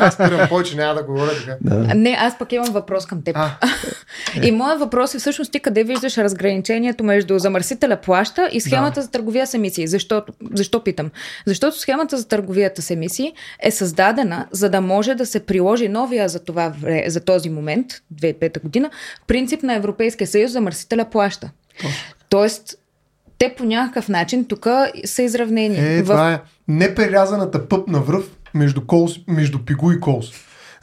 аз спирам повече, няма да говоря така. Да. Не, аз пък имам въпрос към теб. А. и моят въпрос е всъщност ти къде виждаш разграничението между замърсителя плаща и схемата да. за търговия с емисии. Защото, защо питам? Защото схемата за търговията с емисии е създадена за да може да се приложи новия за, това, за този момент, 2005 година, принцип на Европейския съюз за мърсителя плаща. Тоест, те по някакъв начин тук са изравнени. Е, в... това е непрерязаната пъпна връв между, колс, между пигу и колс.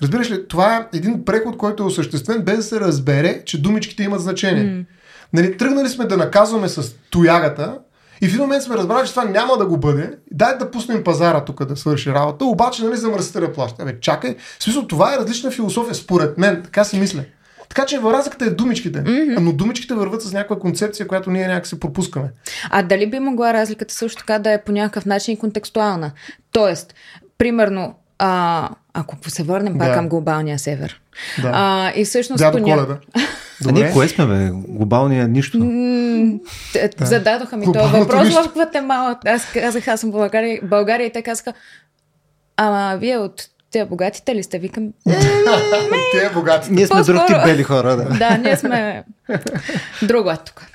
Разбираш ли, това е един преход, който е осъществен без да се разбере, че думичките имат значение. Mm. Нали, тръгнали сме да наказваме с тоягата, и в един момент сме разбрали, че това няма да го бъде. Дай да пуснем пазара тук да свърши работа, обаче нали замърсителя плаща. Абе, чакай. В смисъл, това е различна философия, според мен. Така си мисля. Така че разликата е думичките. Mm-hmm. Но думичките върват с някаква концепция, която ние някак се пропускаме. А дали би могла разликата също така да е по някакъв начин контекстуална? Тоест, примерно, а, ако се върнем пак да. към глобалния север. Да. А, и всъщност... Дядо поня... Коледа. А ние кое сме, бе? Глобалния нищо. да. Зададоха ми този въпрос в Гватемала. Аз казах, аз съм в България, България и те казаха, ама вие от те богатите ли сте? Викам. Те богатите. Ние сме друг тип бели хора, да. Да, ние сме друго тук.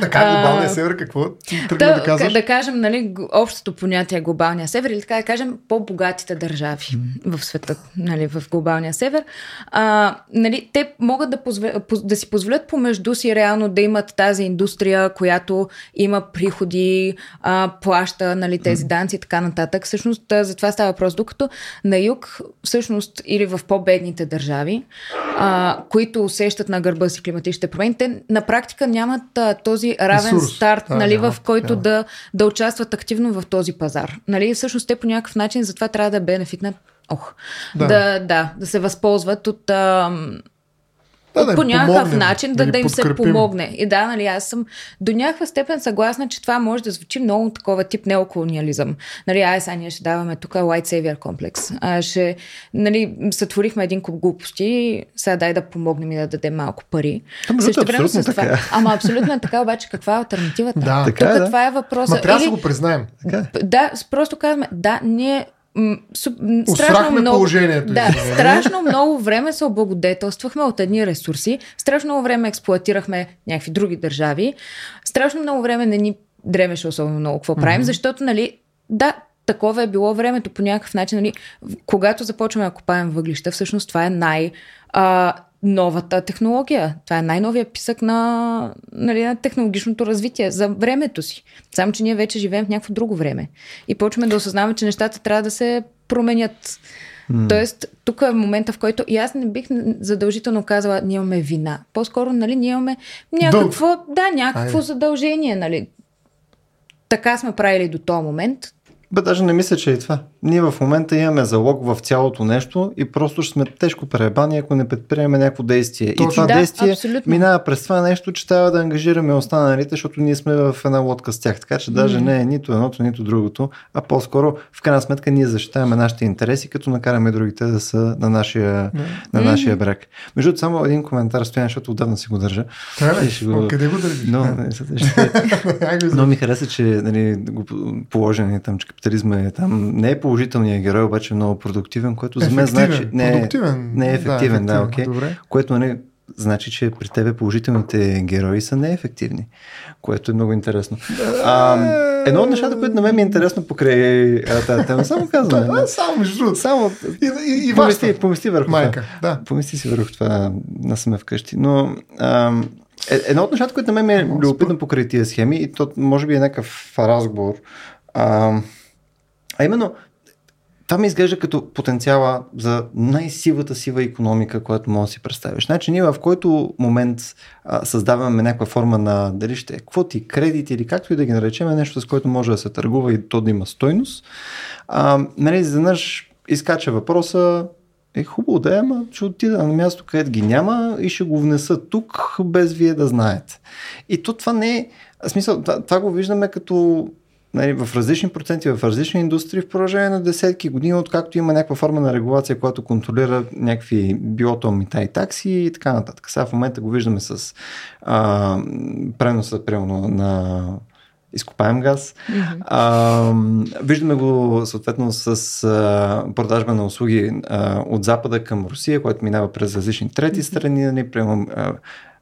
Така, глобалния север, какво тръгна да, да казваш? Да кажем, нали, общото понятие е глобалния север или така да кажем по-богатите държави mm. в света, нали, в глобалния север. А, нали, те могат да, позволя, да си позволят помежду си реално да имат тази индустрия, която има приходи, а, плаща нали, тези данци и така нататък. Всъщност за това става въпрос. Докато на юг, всъщност, или в по-бедните държави, а, които усещат на гърба си климатичните промени, те на практика нямат този равен Ресурс. старт, да, нали, няма, в който няма. да, да участват активно в този пазар. Нали, всъщност те по някакъв начин затова трябва да бенефитнат Ох, да. Да, да, да се възползват от ам, да, да по някакъв помогнем, начин да, да, им подкрепим. се помогне. И да, нали, аз съм до някаква степен съгласна, че това може да звучи много такова тип неоколониализъм. Нали, ай, сега ние ще даваме тук white savior комплекс. А, ще, нали, сътворихме един куп глупости, сега дай да помогнем и да дадем малко пари. Ама, Също време с това. Така. Ама абсолютно е така, обаче каква е альтернативата? Да, Тук така е, да. това е въпросът. Ма трябва да го признаем. Така. Е. Да, просто казваме, да, ние страшно много, положението. Да, страшно много време се облагодетелствахме от едни ресурси, страшно много време експлуатирахме някакви други държави, страшно много време не ни дремеше особено много какво правим, mm-hmm. защото, нали, да, такова е било времето по някакъв начин, нали, когато започваме да копаем въглища, всъщност това е най- а, новата технология. Това е най-новия писък на, нали, на технологичното развитие за времето си. Само, че ние вече живеем в някакво друго време. И почваме да осъзнаваме, че нещата трябва да се променят. Mm. Тоест, тук е момента, в който и аз не бих задължително казала, ние имаме вина. По-скоро, нали, ние имаме някакво, Дълг. да, някакво Айде. задължение, нали. Така сме правили до този момент, бе, даже не мисля, че е това. Ние в момента имаме залог в цялото нещо и просто ще сме тежко пребани, ако не предприемем някакво действие. Точно. И това да, действие абсолютно. минава през това нещо, че трябва да ангажираме останалите, защото ние сме в една лодка с тях. Така че даже mm-hmm. не е нито едното, нито другото, а по-скоро в крайна сметка ние защитаваме нашите интереси, като накараме другите да са на нашия, mm-hmm. на нашия брак. Между другото, само един коментар, стоян, защото отдавна си го държа. Ще го... Къде го държиш? Но, не, ще... Но ми хареса, че нали, го положен там, че капитализма е там. Не е положителният герой, обаче е много продуктивен, което за мен значи. Не е, не е ефективен, да. Да, okay, което не значи, че при тебе положителните герои са неефективни, което е много интересно. А, едно от нещата, което на мен ми е интересно покрай тази тема, само казвам. да, само между другото. Само и, и, и помисли, помисли върху Майка, това. Да. Помисли си върху това, на сме вкъщи. Но а, е, едно от нещата, което на мен ми е любопитно покрай тия схеми, и то може би е някакъв разговор, а, а именно, това ми изглежда като потенциала за най-сивата сива економика, която може да си представиш. Значи ние в който момент а, създаваме някаква форма на дали ще е квоти, кредити или както и да ги наречем, е нещо с което може да се търгува и то да има стойност. А, нали, заднъж изкача въпроса Е хубаво да е, ама ще отида на място, където ги няма и ще го внеса тук, без вие да знаете. И то това не е, смисъл, това, това го виждаме като нали, в различни проценти, в различни индустрии в продължение на десетки години, откакто има някаква форма на регулация, която контролира някакви биото мита и такси и така нататък. Сега в момента го виждаме с а, преноса примерно на изкопаем газ. Mm-hmm. А, виждаме го съответно с а, продажба на услуги а, от Запада към Русия, което минава през различни трети страни. Нали, примерно, а,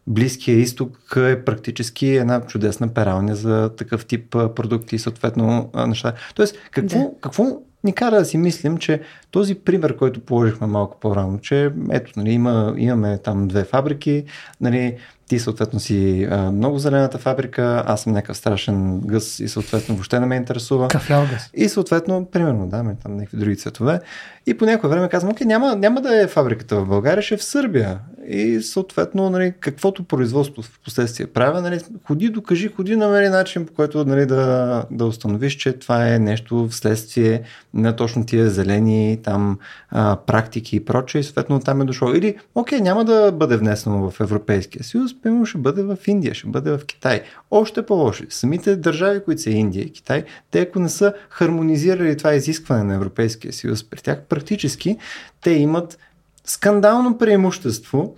Близкия изток е практически една чудесна пералня за такъв тип продукти и съответно неща. Тоест, какво, да. какво ни кара да си мислим, че този пример, който положихме малко по-рано, че ето, нали, има, имаме там две фабрики, нали, ти съответно си а, много зелената фабрика, аз съм някакъв страшен гъс и съответно въобще не ме интересува. Кафял гъс. И съответно, примерно, да, ме там някакви други цветове. И по някое време казвам, окей, няма, няма да е фабриката в България, ще е в Сърбия. И съответно, нали, каквото производство в последствие правя, нали, ходи, докажи, ходи, намери начин, по който нали, да, да установиш, че това е нещо вследствие на точно тия зелени там а, практики и прочее, съответно там е дошло. Или, окей, няма да бъде внесено в Европейския съюз, примерно ще бъде в Индия, ще бъде в Китай. Още по-лошо. Самите държави, които са Индия и Китай, те ако не са хармонизирали това изискване на Европейския съюз при тях, практически те имат скандално преимущество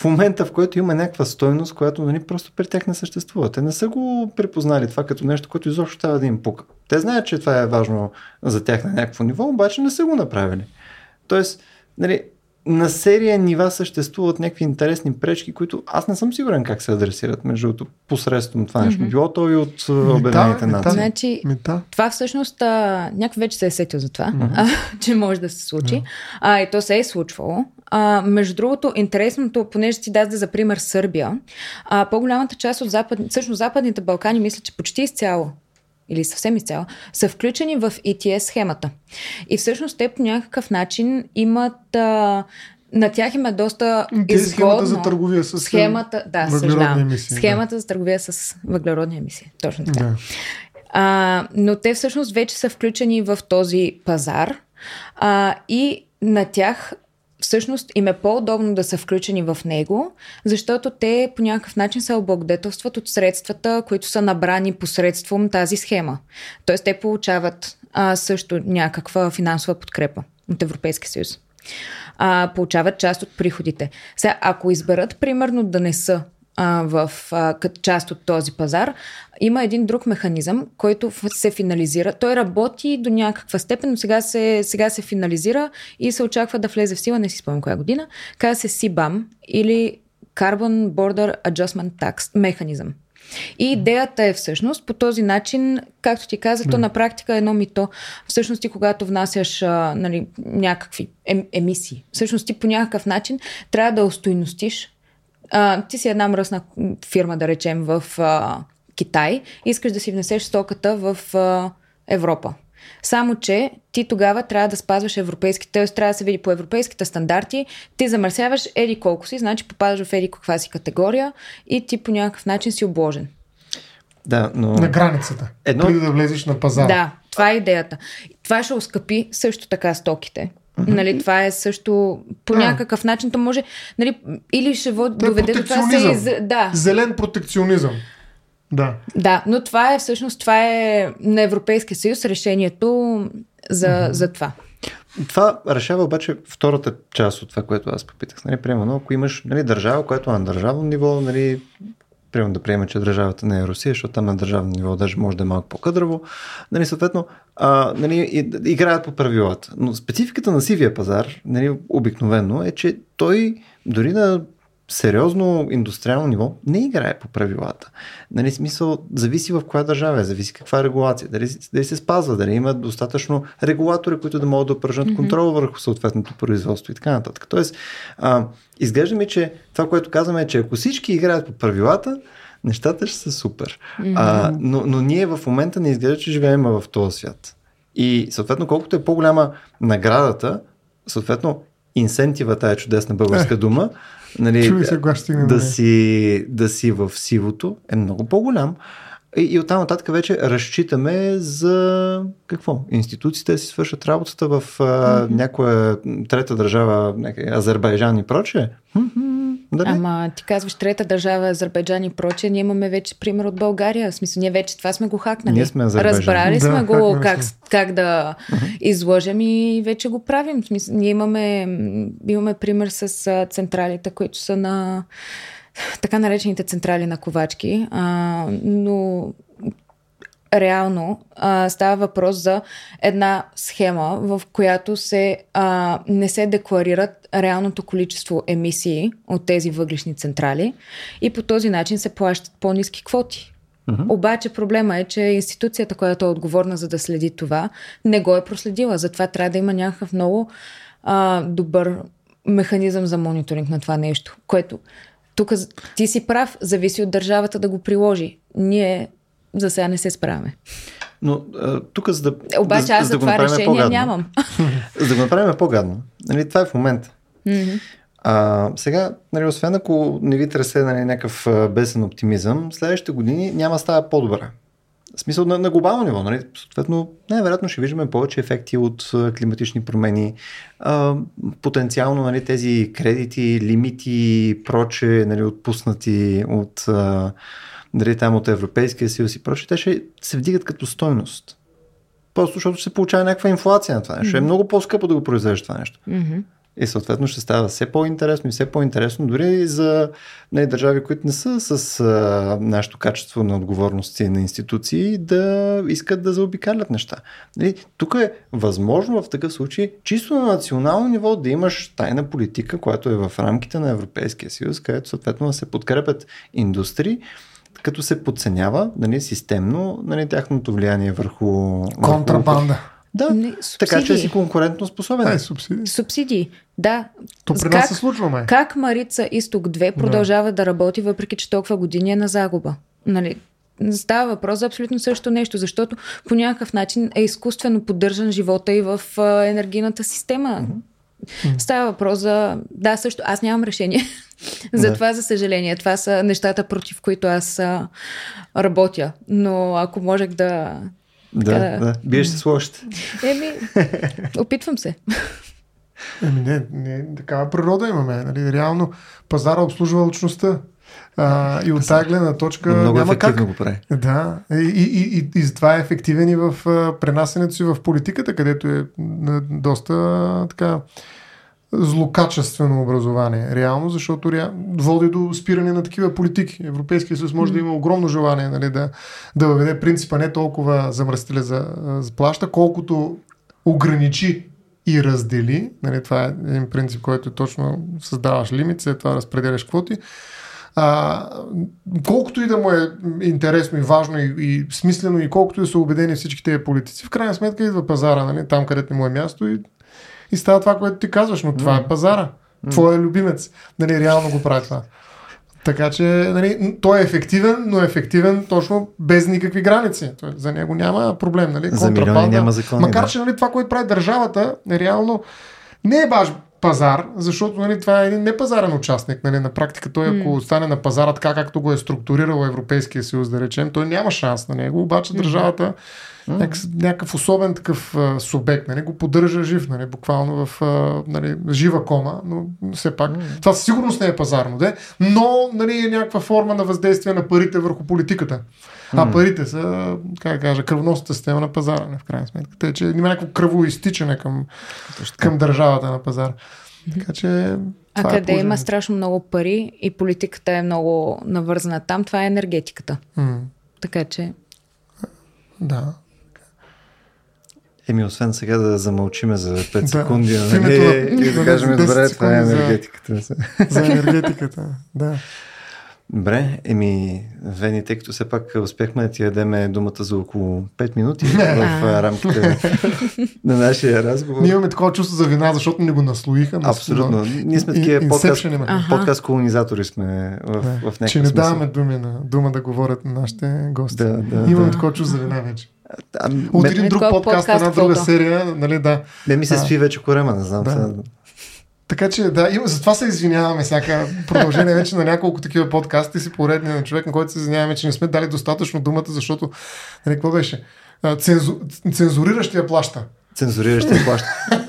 в момента, в който има някаква стойност, която нали, просто при тях не съществува. Те не са го припознали това като нещо, което изобщо трябва да им пука. Те знаят, че това е важно за тях на някакво ниво, обаче не са го направили. Тоест, нали, на серия нива съществуват някакви интересни пречки, които аз не съм сигурен как се адресират между другото посредством това нещо. Mm-hmm. Било то и от Обединените нации. Значи, това всъщност а, някой вече се е сетил за това, mm-hmm. а, че може да се случи. Mm-hmm. А, и то се е случвало. А, между другото, интересното, понеже ти даде за пример Сърбия, а, по-голямата част от запад, всъщност Западните Балкани, мисля, че почти изцяло или съвсем изцяло, са включени в ETS схемата. И всъщност те по някакъв начин имат а, на тях има доста Те изгодно. Схемата за търговия с схемата, да, въглеродни емисии. Схемата да. за търговия с въглеродни емисии. Точно така. Да. А, но те всъщност вече са включени в този пазар а, и на тях всъщност им е по-удобно да са включени в него, защото те по някакъв начин се облагодетелстват от средствата, които са набрани посредством тази схема. Тоест те получават а, също някаква финансова подкрепа от Европейския съюз. А, получават част от приходите. Сега, ако изберат, примерно, да не са а, в, а, като част от този пазар, има един друг механизъм, който се финализира. Той работи до някаква степен, но сега се, сега се финализира и се очаква да влезе в сила, не си спомням коя година. Казва се CBAM или Carbon Border Adjustment Tax механизъм. И идеята е всъщност по този начин, както ти казах, то на практика е едно мито. Всъщност ти когато внасяш а, нали, някакви ем, емисии, всъщност ти по някакъв начин трябва да устойностиш а, ти си една мръсна фирма, да речем, в а, Китай, искаш да си внесеш стоката в а, Европа. Само, че ти тогава трябва да спазваш европейските, т.е. трябва да се види по европейските стандарти, ти замърсяваш еди колко си, значи попадаш в еди каква си категория и ти по някакъв начин си обложен. Да, но... На границата. Едно... Преди да влезеш на пазара. Да, това е идеята. Това ще оскъпи също така стоките. Нали, това е също по да. някакъв начин. То може нали, или ще води, е доведе до това се из... да. Зелен протекционизъм. Да. Да, но това е всъщност това е на Европейския съюз решението за, mm-hmm. за това. Това решава обаче втората част от това, което аз попитах. Нали, примерно, ако имаш нали, държава, която е на държавно ниво, нали, примерно да приемем, че държавата не е Русия, защото там на държавно ниво даже може да е малко по-къдраво, нали, съответно, а, нали, играят по правилата. Но спецификата на сивия пазар, нали, обикновено е, че той дори на сериозно индустриално ниво не играе по правилата. Нали, смисъл, зависи в коя държава е, зависи каква е регулация, дали, дали се спазва, дали има достатъчно регулатори, които да могат да упражнят mm-hmm. контрол върху съответното производство и така нататък. Тоест, а, изглежда ми, че това, което казваме е, че ако всички играят по правилата, нещата ще са супер. Mm-hmm. А, но, но ние в момента не изглежда, че живеем в този свят. И съответно, колкото е по-голяма наградата, съответно, инсентива, тая чудесна българска дума, нали, се, да, си, да си в сивото е много по-голям. И, и оттам нататък вече разчитаме за какво? Институциите си свършат работата в а, mm-hmm. някоя трета държава, Азербайджан и прочее. Да, Ама ти казваш трета държава, Азербайджан и прочее, ние имаме вече пример от България. В смисъл, ние вече това сме го хакнали. Ние сме Разбрали да, сме го как, как да uh-huh. изложим и вече го правим. В смисъл, ние имаме, имаме пример с централите, които са на така наречените централи на ковачки, а, но реално а, става въпрос за една схема, в която се а, не се декларират реалното количество емисии от тези въглишни централи и по този начин се плащат по-низки квоти. Uh-huh. Обаче проблема е, че институцията, която е отговорна за да следи това, не го е проследила. Затова трябва да има някакъв много а, добър механизъм за мониторинг на това нещо, което тук ти си прав, зависи от държавата да го приложи. Ние за сега не се справяме. Но тук за да. Обаче да, аз за, да това решение по-гадно, нямам. за да го направим по-гадно. Нали, това е в момента. Mm-hmm. А, сега, нали, освен ако не ви тресе нали, някакъв бесен оптимизъм, следващите години няма да става по-добра. В смисъл на, на глобално ниво, нали? съответно, най-вероятно ще виждаме повече ефекти от климатични промени, а, потенциално нали, тези кредити, лимити, проче, нали, отпуснати от, а, нали, там от Европейския съюз и проче, те ще се вдигат като стойност. Просто защото се получава някаква инфлация на това нещо. Mm-hmm. Е много по-скъпо да го произвеждаш това нещо. Mm-hmm. И съответно ще става все по-интересно и все по-интересно, дори и за не, нали, държави, които не са с а, нашето качество на отговорности на институции, да искат да заобикалят неща. Нали, тук е възможно в такъв случай чисто на национално ниво да имаш тайна политика, която е в рамките на Европейския съюз, където съответно да се подкрепят индустрии, като се подценява нали, системно нали, тяхното влияние върху... Контрабанда. Върху да, не, така че си конкурентно способен. Не, субсидии. Субсидии, да. То при нас как, се случва, май. Как Марица Изток 2 продължава да. да работи, въпреки че толкова години е на загуба? Нали, Става въпрос за абсолютно също нещо, защото по някакъв начин е изкуствено поддържан живота и в енергийната система. Mm-hmm. Става въпрос за... Да, също. Аз нямам решение. за да. това, за съжаление. Това са нещата, против които аз работя. Но ако можех да да, да. да. Биеш се с лошите. Еми, опитвам се. Еми не, не, такава природа имаме. Нали? Реално пазара обслужва личността. А, и от тази гледна точка много няма как. го прави. Да, и, и, и, и затова е ефективен и в пренасенето си в политиката, където е доста така злокачествено образование, реално, защото ре... води до спиране на такива политики. Европейския съюз може да има огромно желание нали, да, да въведе принципа не толкова замръстителя за, за плаща, колкото ограничи и раздели. Нали, това е един принцип, който точно създаваш лимит, след това разпределяш квоти. А, колкото и да му е интересно и важно и, и смислено и колкото и да са убедени всички тези политици, в крайна сметка идва пазара, нали, там където не му е място и и става това, което ти казваш, но това mm. е пазара. Mm. Твой е любимец. Нали, реално го прави това. Така че нали, той е ефективен, но е ефективен точно без никакви граници. Той, за него няма проблем. Нали? За милиони няма закони. Макар, че нали, това, което прави държавата, реално не е баш пазар, защото нали, това е един непазарен участник. Нали, на практика той, ако mm. стане на пазара така, както го е структурирал Европейския съюз, да речем, той няма шанс на него, обаче mm. държавата някакъв, някакъв особен такъв а, субект, нали, го поддържа жив, нали, буквално в а, нали, жива кома, но все пак mm. това със сигурност не е пазарно, де, но нали, е някаква форма на въздействие на парите върху политиката. А парите са, как да кажа, кръвносната система на пазара, не, в крайна сметка. Тъй, че има някакво кръвоизтичане към, към държавата на пазара. Така че. А е къде е има страшно много пари и политиката е много навързана там, това е енергетиката. Mm. Така че. Да. Еми, освен сега да замълчиме за 5 да, секунди, нали? И да кажем, добре, това е енергетиката. За, за енергетиката, да. Добре, еми, Вени, тъй като все пак успяхме да ти ядеме думата за около 5 минути в рамките на нашия разговор. Ние имаме такова чувство за вина, защото ни го наслоиха. Абсолютно. Ние сме такива подкаст, подкаст колонизатори сме в, да. в Че не даваме думи на, дума да говорят на нашите гости. Да, да, имаме да. такова чувство за вина вече. А, От един друг подкаст, подкаст, една друга серия, нали, да. Не ми се сви вече корема, не знам. Да. Така че да, има, затова се извиняваме всяка продължение вече на няколко такива подкасти си поредни на човек, на който се извиняваме, че не сме дали достатъчно думата, защото, нали, какво беше? Цензу, цензуриращия плаща. Цензуриращия плаща.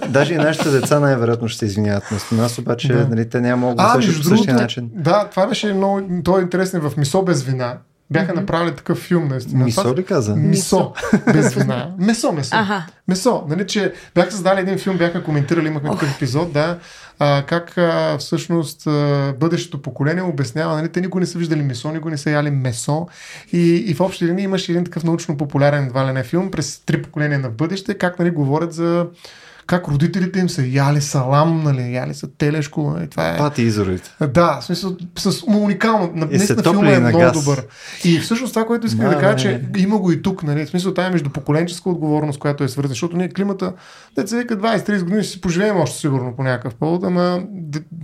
Даже и нашите деца най-вероятно ще се извиняват. Вместо нас обаче да. нали, те няма могат да по същия начин. Да, това беше много, то е интересно в Мисо без вина Бяха mm-hmm. направили такъв филм, наистина. Мисо ли каза? Мисо. Без вина. Месо, месо. Ага. Месо. Нали, че бяха създали един филм, бяха коментирали, имахме такъв епизод, да, а, как а, всъщност а, бъдещето поколение обяснява, нали, те никога не са виждали месо, никога не са яли месо. И, и в общи линии имаше един такъв научно популярен валене филм през три поколения на бъдеще, как нали, говорят за как родителите им са яли салам, нали, яли са телешко. Нали, това е... Пати изорите. Да, в смисъл, с уникално. Наистина филма е много газ. добър. И всъщност това, което искам да, да кажа, че има го и тук, нали, в смисъл, тази междупоколенческа отговорност, която е свързана, защото ние климата, да се вика 20-30 години ще си поживеем още сигурно по някакъв повод, ама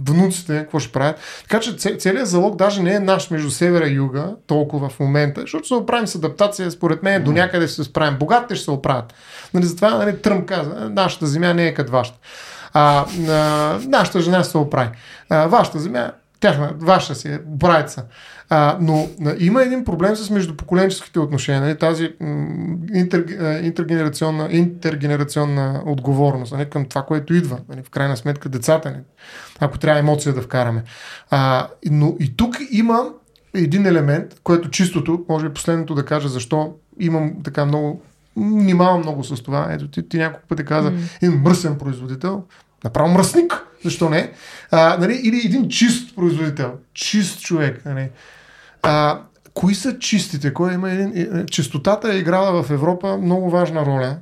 внуците какво ще правят. Така че целият залог даже не е наш между севера и юга, толкова в момента, защото се оправим с адаптация, според мен, до някъде ще се справим. Богатите ще се оправят. Нали, затова нали, Тръмп каза, нашата земя не е като вашата. А, а, нашата жена се оправи. А, вашата земя, тяхна, ваша си е, браица. А, но а, има един проблем с междупоколенческите отношения, нали, тази интер, интергенерационна, интергенерационна отговорност нали, към това, което идва. Нали, в крайна сметка децата ни, ако трябва емоция да вкараме. А, но и тук има един елемент, който чистото, може би последното да кажа защо имам така много внимавам много с това. Ето, ти, ти няколко пъти каза, mm. един мръсен производител, направо мръсник, защо не? А, нали, или един чист производител, чист човек. Нали. А, кои са чистите? Кой има един... Е, чистотата е играла в Европа много важна роля.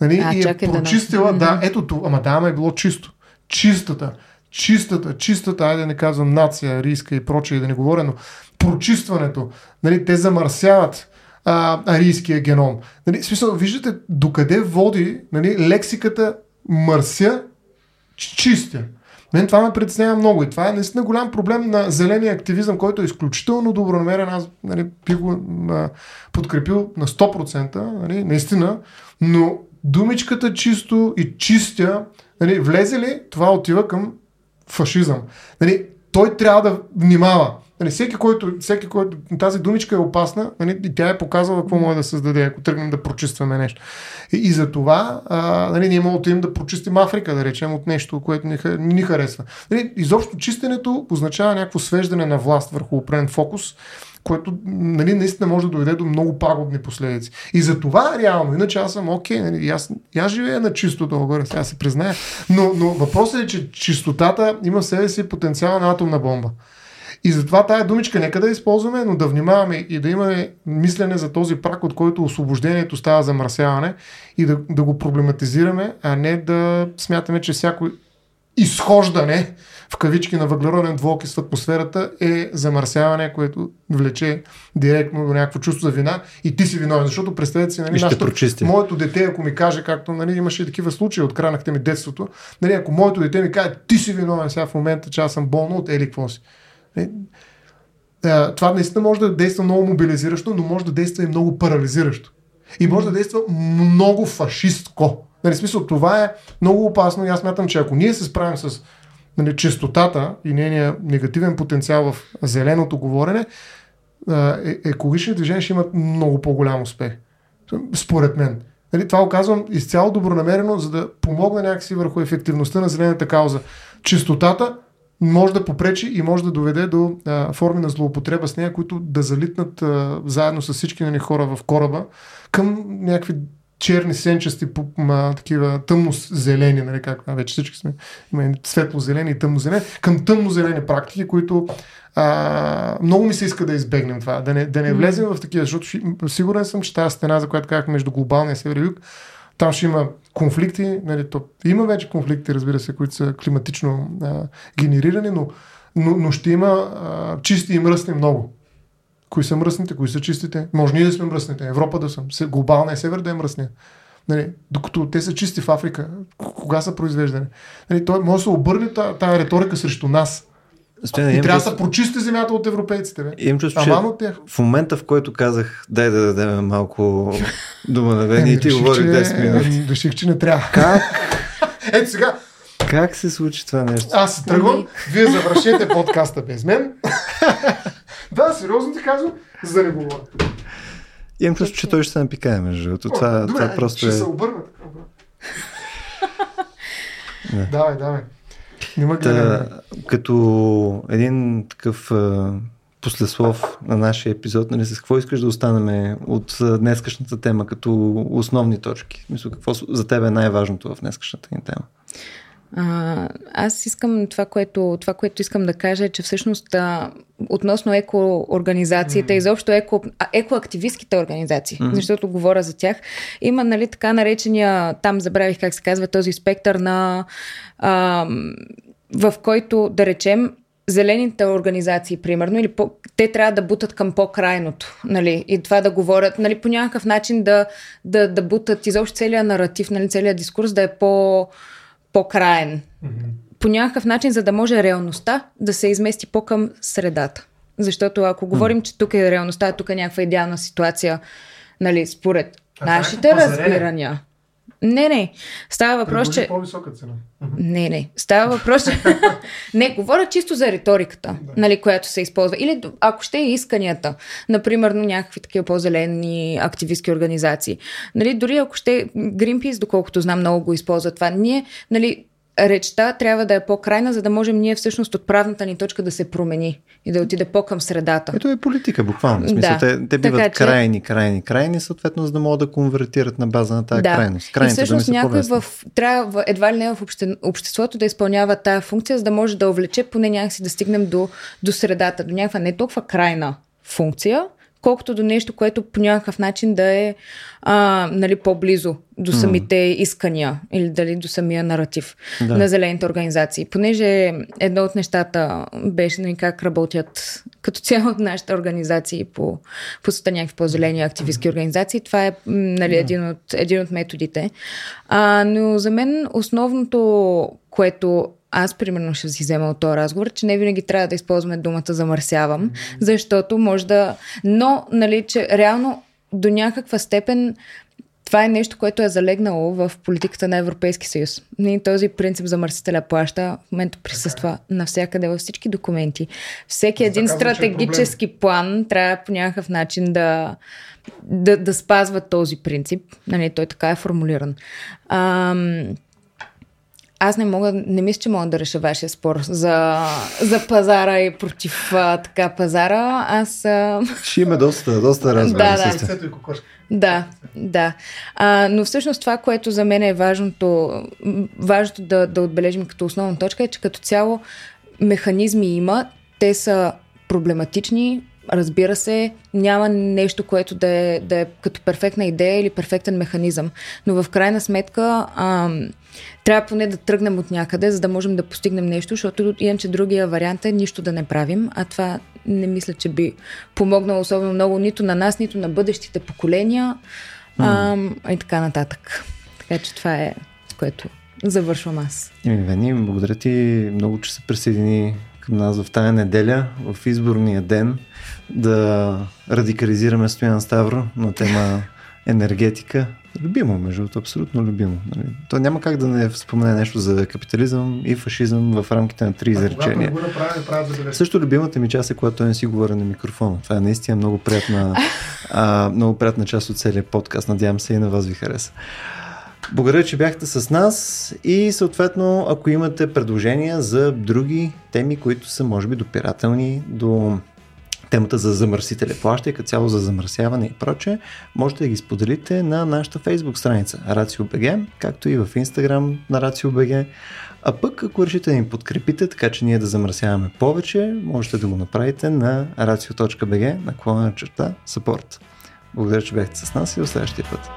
Нали, а, и е прочистила, да, да, ето това, ама да, ама е било чисто. Чистата, чистата, чистата, айде да не казвам нация, риска и прочее, да не говоря, но прочистването, нали, те замърсяват а, арийския геном. Нали, смисъл, виждате докъде води нали, лексиката мърся, чистя. Мен това ме притеснява много и това е наистина голям проблем на зеления активизъм, който е изключително добронамерен. Аз нали, би го а, подкрепил на 100%, нали, наистина, но думичката чисто и чистя, нали, влезе ли, това отива към фашизъм. Нали, той трябва да внимава. Нали, всеки, който, всеки, който тази думичка е опасна, нали, и тя е показала какво може да създаде, ако тръгнем да прочистваме нещо. И, и за това нали, ние можем да им да прочистим Африка, да речем, от нещо, което ни, ни харесва. Нали, изобщо чистенето означава някакво свеждане на власт върху опрен фокус, което нали, наистина може да доведе до много пагубни последици. И за това реално, иначе аз съм окей, нали, аз, аз живея на чисто долу сега се призная, но, но въпросът е, че чистотата има в себе си потенциал на атомна бомба. И затова тая думичка нека да използваме, но да внимаваме и да имаме мислене за този прак, от който освобождението става замърсяване и да, да го проблематизираме, а не да смятаме, че всяко изхождане в кавички на въглероден двуокис в атмосферата е замърсяване, което влече директно до някакво чувство за вина и ти си виновен. Защото представете си, нали, нашата, моето дете, ако ми каже, както нали, имаше и такива случаи, откранахте ми детството, нали, ако моето дете ми каже, ти си виновен сега в момента, че аз съм болно от ели Е, е, това наистина може да действа много мобилизиращо, но може да действа и много парализиращо. И може да действа много фашистко. Нали, смисъл, това е много опасно и аз мятам, че ако ние се справим с нали, чистотата и нейния негативен потенциал в зеленото говорене, е, екологичните движения ще имат много по-голям успех. Според мен. Нали, това оказвам изцяло добронамерено, за да помогна някакси върху ефективността на зелената кауза. Чистотата може да попречи и може да доведе до а, форми на злоупотреба с нея, които да залитнат а, заедно с всички ни хора в кораба към някакви черни, сенчести, ма, такива тъмно-зелени, нали, как вече всички сме, има светло-зелени и тъмно-зелени, към тъмно-зелени практики, които а, много ми се иска да избегнем това, да не, да не влезем в такива, защото сигурен съм, че тази стена, за която казах между глобалния север и юг, там ще има конфликти, нали, то, има вече конфликти, разбира се, които са климатично а, генерирани, но, но, но ще има а, чисти и мръсни много. Кои са мръсните, кои са чистите? Може ние да сме мръсните, Европа да съм, глобалния север да е мръсния. Нали, докато те са чисти в Африка, кога са произвеждани? Нали, той може да се обърне тази риторика срещу нас. Стояна, и трябва да се прочисти земята от европейците. Бе. Имам чувство, че от тях. в момента, в който казах, дай да дадем малко дума на Вени и ти говори 10 минути. Реших, че не трябва. Как? Ето сега, Как се случи това нещо? Аз се тръгвам, ами- вие завършете подкаста без мен. да, сериозно ти казвам, за да не говоря. Имам чувство, че той ще се напикае, между другото. Това, Добре, това просто ще е... се обърна. Давай, давай. Нема Та, като един такъв а, послеслов на нашия епизод, нали, с какво искаш да останем от днескашната тема като основни точки? Мисля, какво за теб е най-важното в днескашната ни тема? А, аз искам това което, това, което искам да кажа е, че всъщност а, относно екоорганизациите, mm. изобщо еко, екоактивистските организации, mm. защото говоря за тях, има нали, така наречения, там забравих как се казва, този спектър на а, в който, да речем, зелените организации, примерно, или по, те трябва да бутат към по-крайното, нали, и това да говорят, нали, по някакъв начин да, да, да бутат изобщо целият наратив, нали, целият дискурс да е по, по-краен. Mm-hmm. По някакъв начин, за да може реалността да се измести по-към средата. Защото ако говорим, mm-hmm. че тук е реалността, тук е някаква идеална ситуация, нали, според а нашите разбирания. Не, не. Става въпрос, че... по-висока цена. Не, не. Става въпрос, че... не, говоря чисто за риториката, да. нали, която се използва. Или ако ще е исканията, например, някакви такива по-зелени активистски организации. Нали, дори ако ще Greenpeace, доколкото знам, много го използва това. Ние, нали, речта трябва да е по-крайна, за да можем ние всъщност от правната ни точка да се промени и да отиде по-към средата. Ето е политика, буквално. В смисъл, да. те, те биват така, крайни, крайни, крайни, съответно, за да могат да конвертират на база на тази да. крайност. Крайните и всъщност някой в, трябва едва ли не в обще, обществото да изпълнява тая функция, за да може да увлече поне някакси да стигнем до, до средата, до някаква не толкова крайна функция, колкото до нещо, което по някакъв начин да е а, нали, по-близо до самите mm. искания или дали до самия наратив да. на зелените организации. Понеже едно от нещата беше нали, как работят като цяло от нашите организации по, по някакви по-зелени активистски организации. Това е нали, един, от, един от методите. А, но за мен основното, което аз примерно ще си взема от този разговор, че не винаги трябва да използваме думата замърсявам, защото може да... Но, нали, че реално до някаква степен това е нещо, което е залегнало в политиката на Европейски съюз. И този принцип за мърсителя плаща в момента присъства навсякъде във всички документи. Всеки един е стратегически план трябва по някакъв начин да, да, да спазва този принцип. Нали, той така е формулиран. Ам, аз не мога, не мисля, че мога да реша вашия спор за, за пазара и против а, така пазара. Аз. А... Ще има доста, доста разговори. Да, да. Да, да. А, но всъщност това, което за мен е важното, важното да, да отбележим като основна точка е, че като цяло механизми има, те са проблематични, Разбира се, няма нещо, което да е, да е като перфектна идея или перфектен механизъм, но в крайна сметка а, трябва поне да тръгнем от някъде, за да можем да постигнем нещо, защото иначе другия вариант е нищо да не правим, а това не мисля, че би помогнало особено много нито на нас, нито на бъдещите поколения mm. а, и така нататък. Така че това е с което завършвам аз. Еми, Вени, благодаря ти много, че се присъедини към нас в тая неделя, в изборния ден, да радикализираме Стоян Ставро на тема енергетика. Любимо, между другото, абсолютно любимо. Нали? То няма как да не спомене нещо за капитализъм и фашизъм в рамките на три изречения. Също любимата ми част е, когато той не си говори на микрофона. Това е наистина много приятна, а, много приятна част от целият подкаст. Надявам се и на вас ви хареса. Благодаря, че бяхте с нас и съответно, ако имате предложения за други теми, които са може би допирателни до темата за замърсителя плаща и като цяло за замърсяване и проче, можете да ги споделите на нашата Facebook страница RACIO.BG, както и в Instagram на RACIO.BG. А пък, ако решите да ни подкрепите, така че ние да замърсяваме повече, можете да го направите на racio.bg на клона черта support. Благодаря, че бяхте с нас и до следващия път.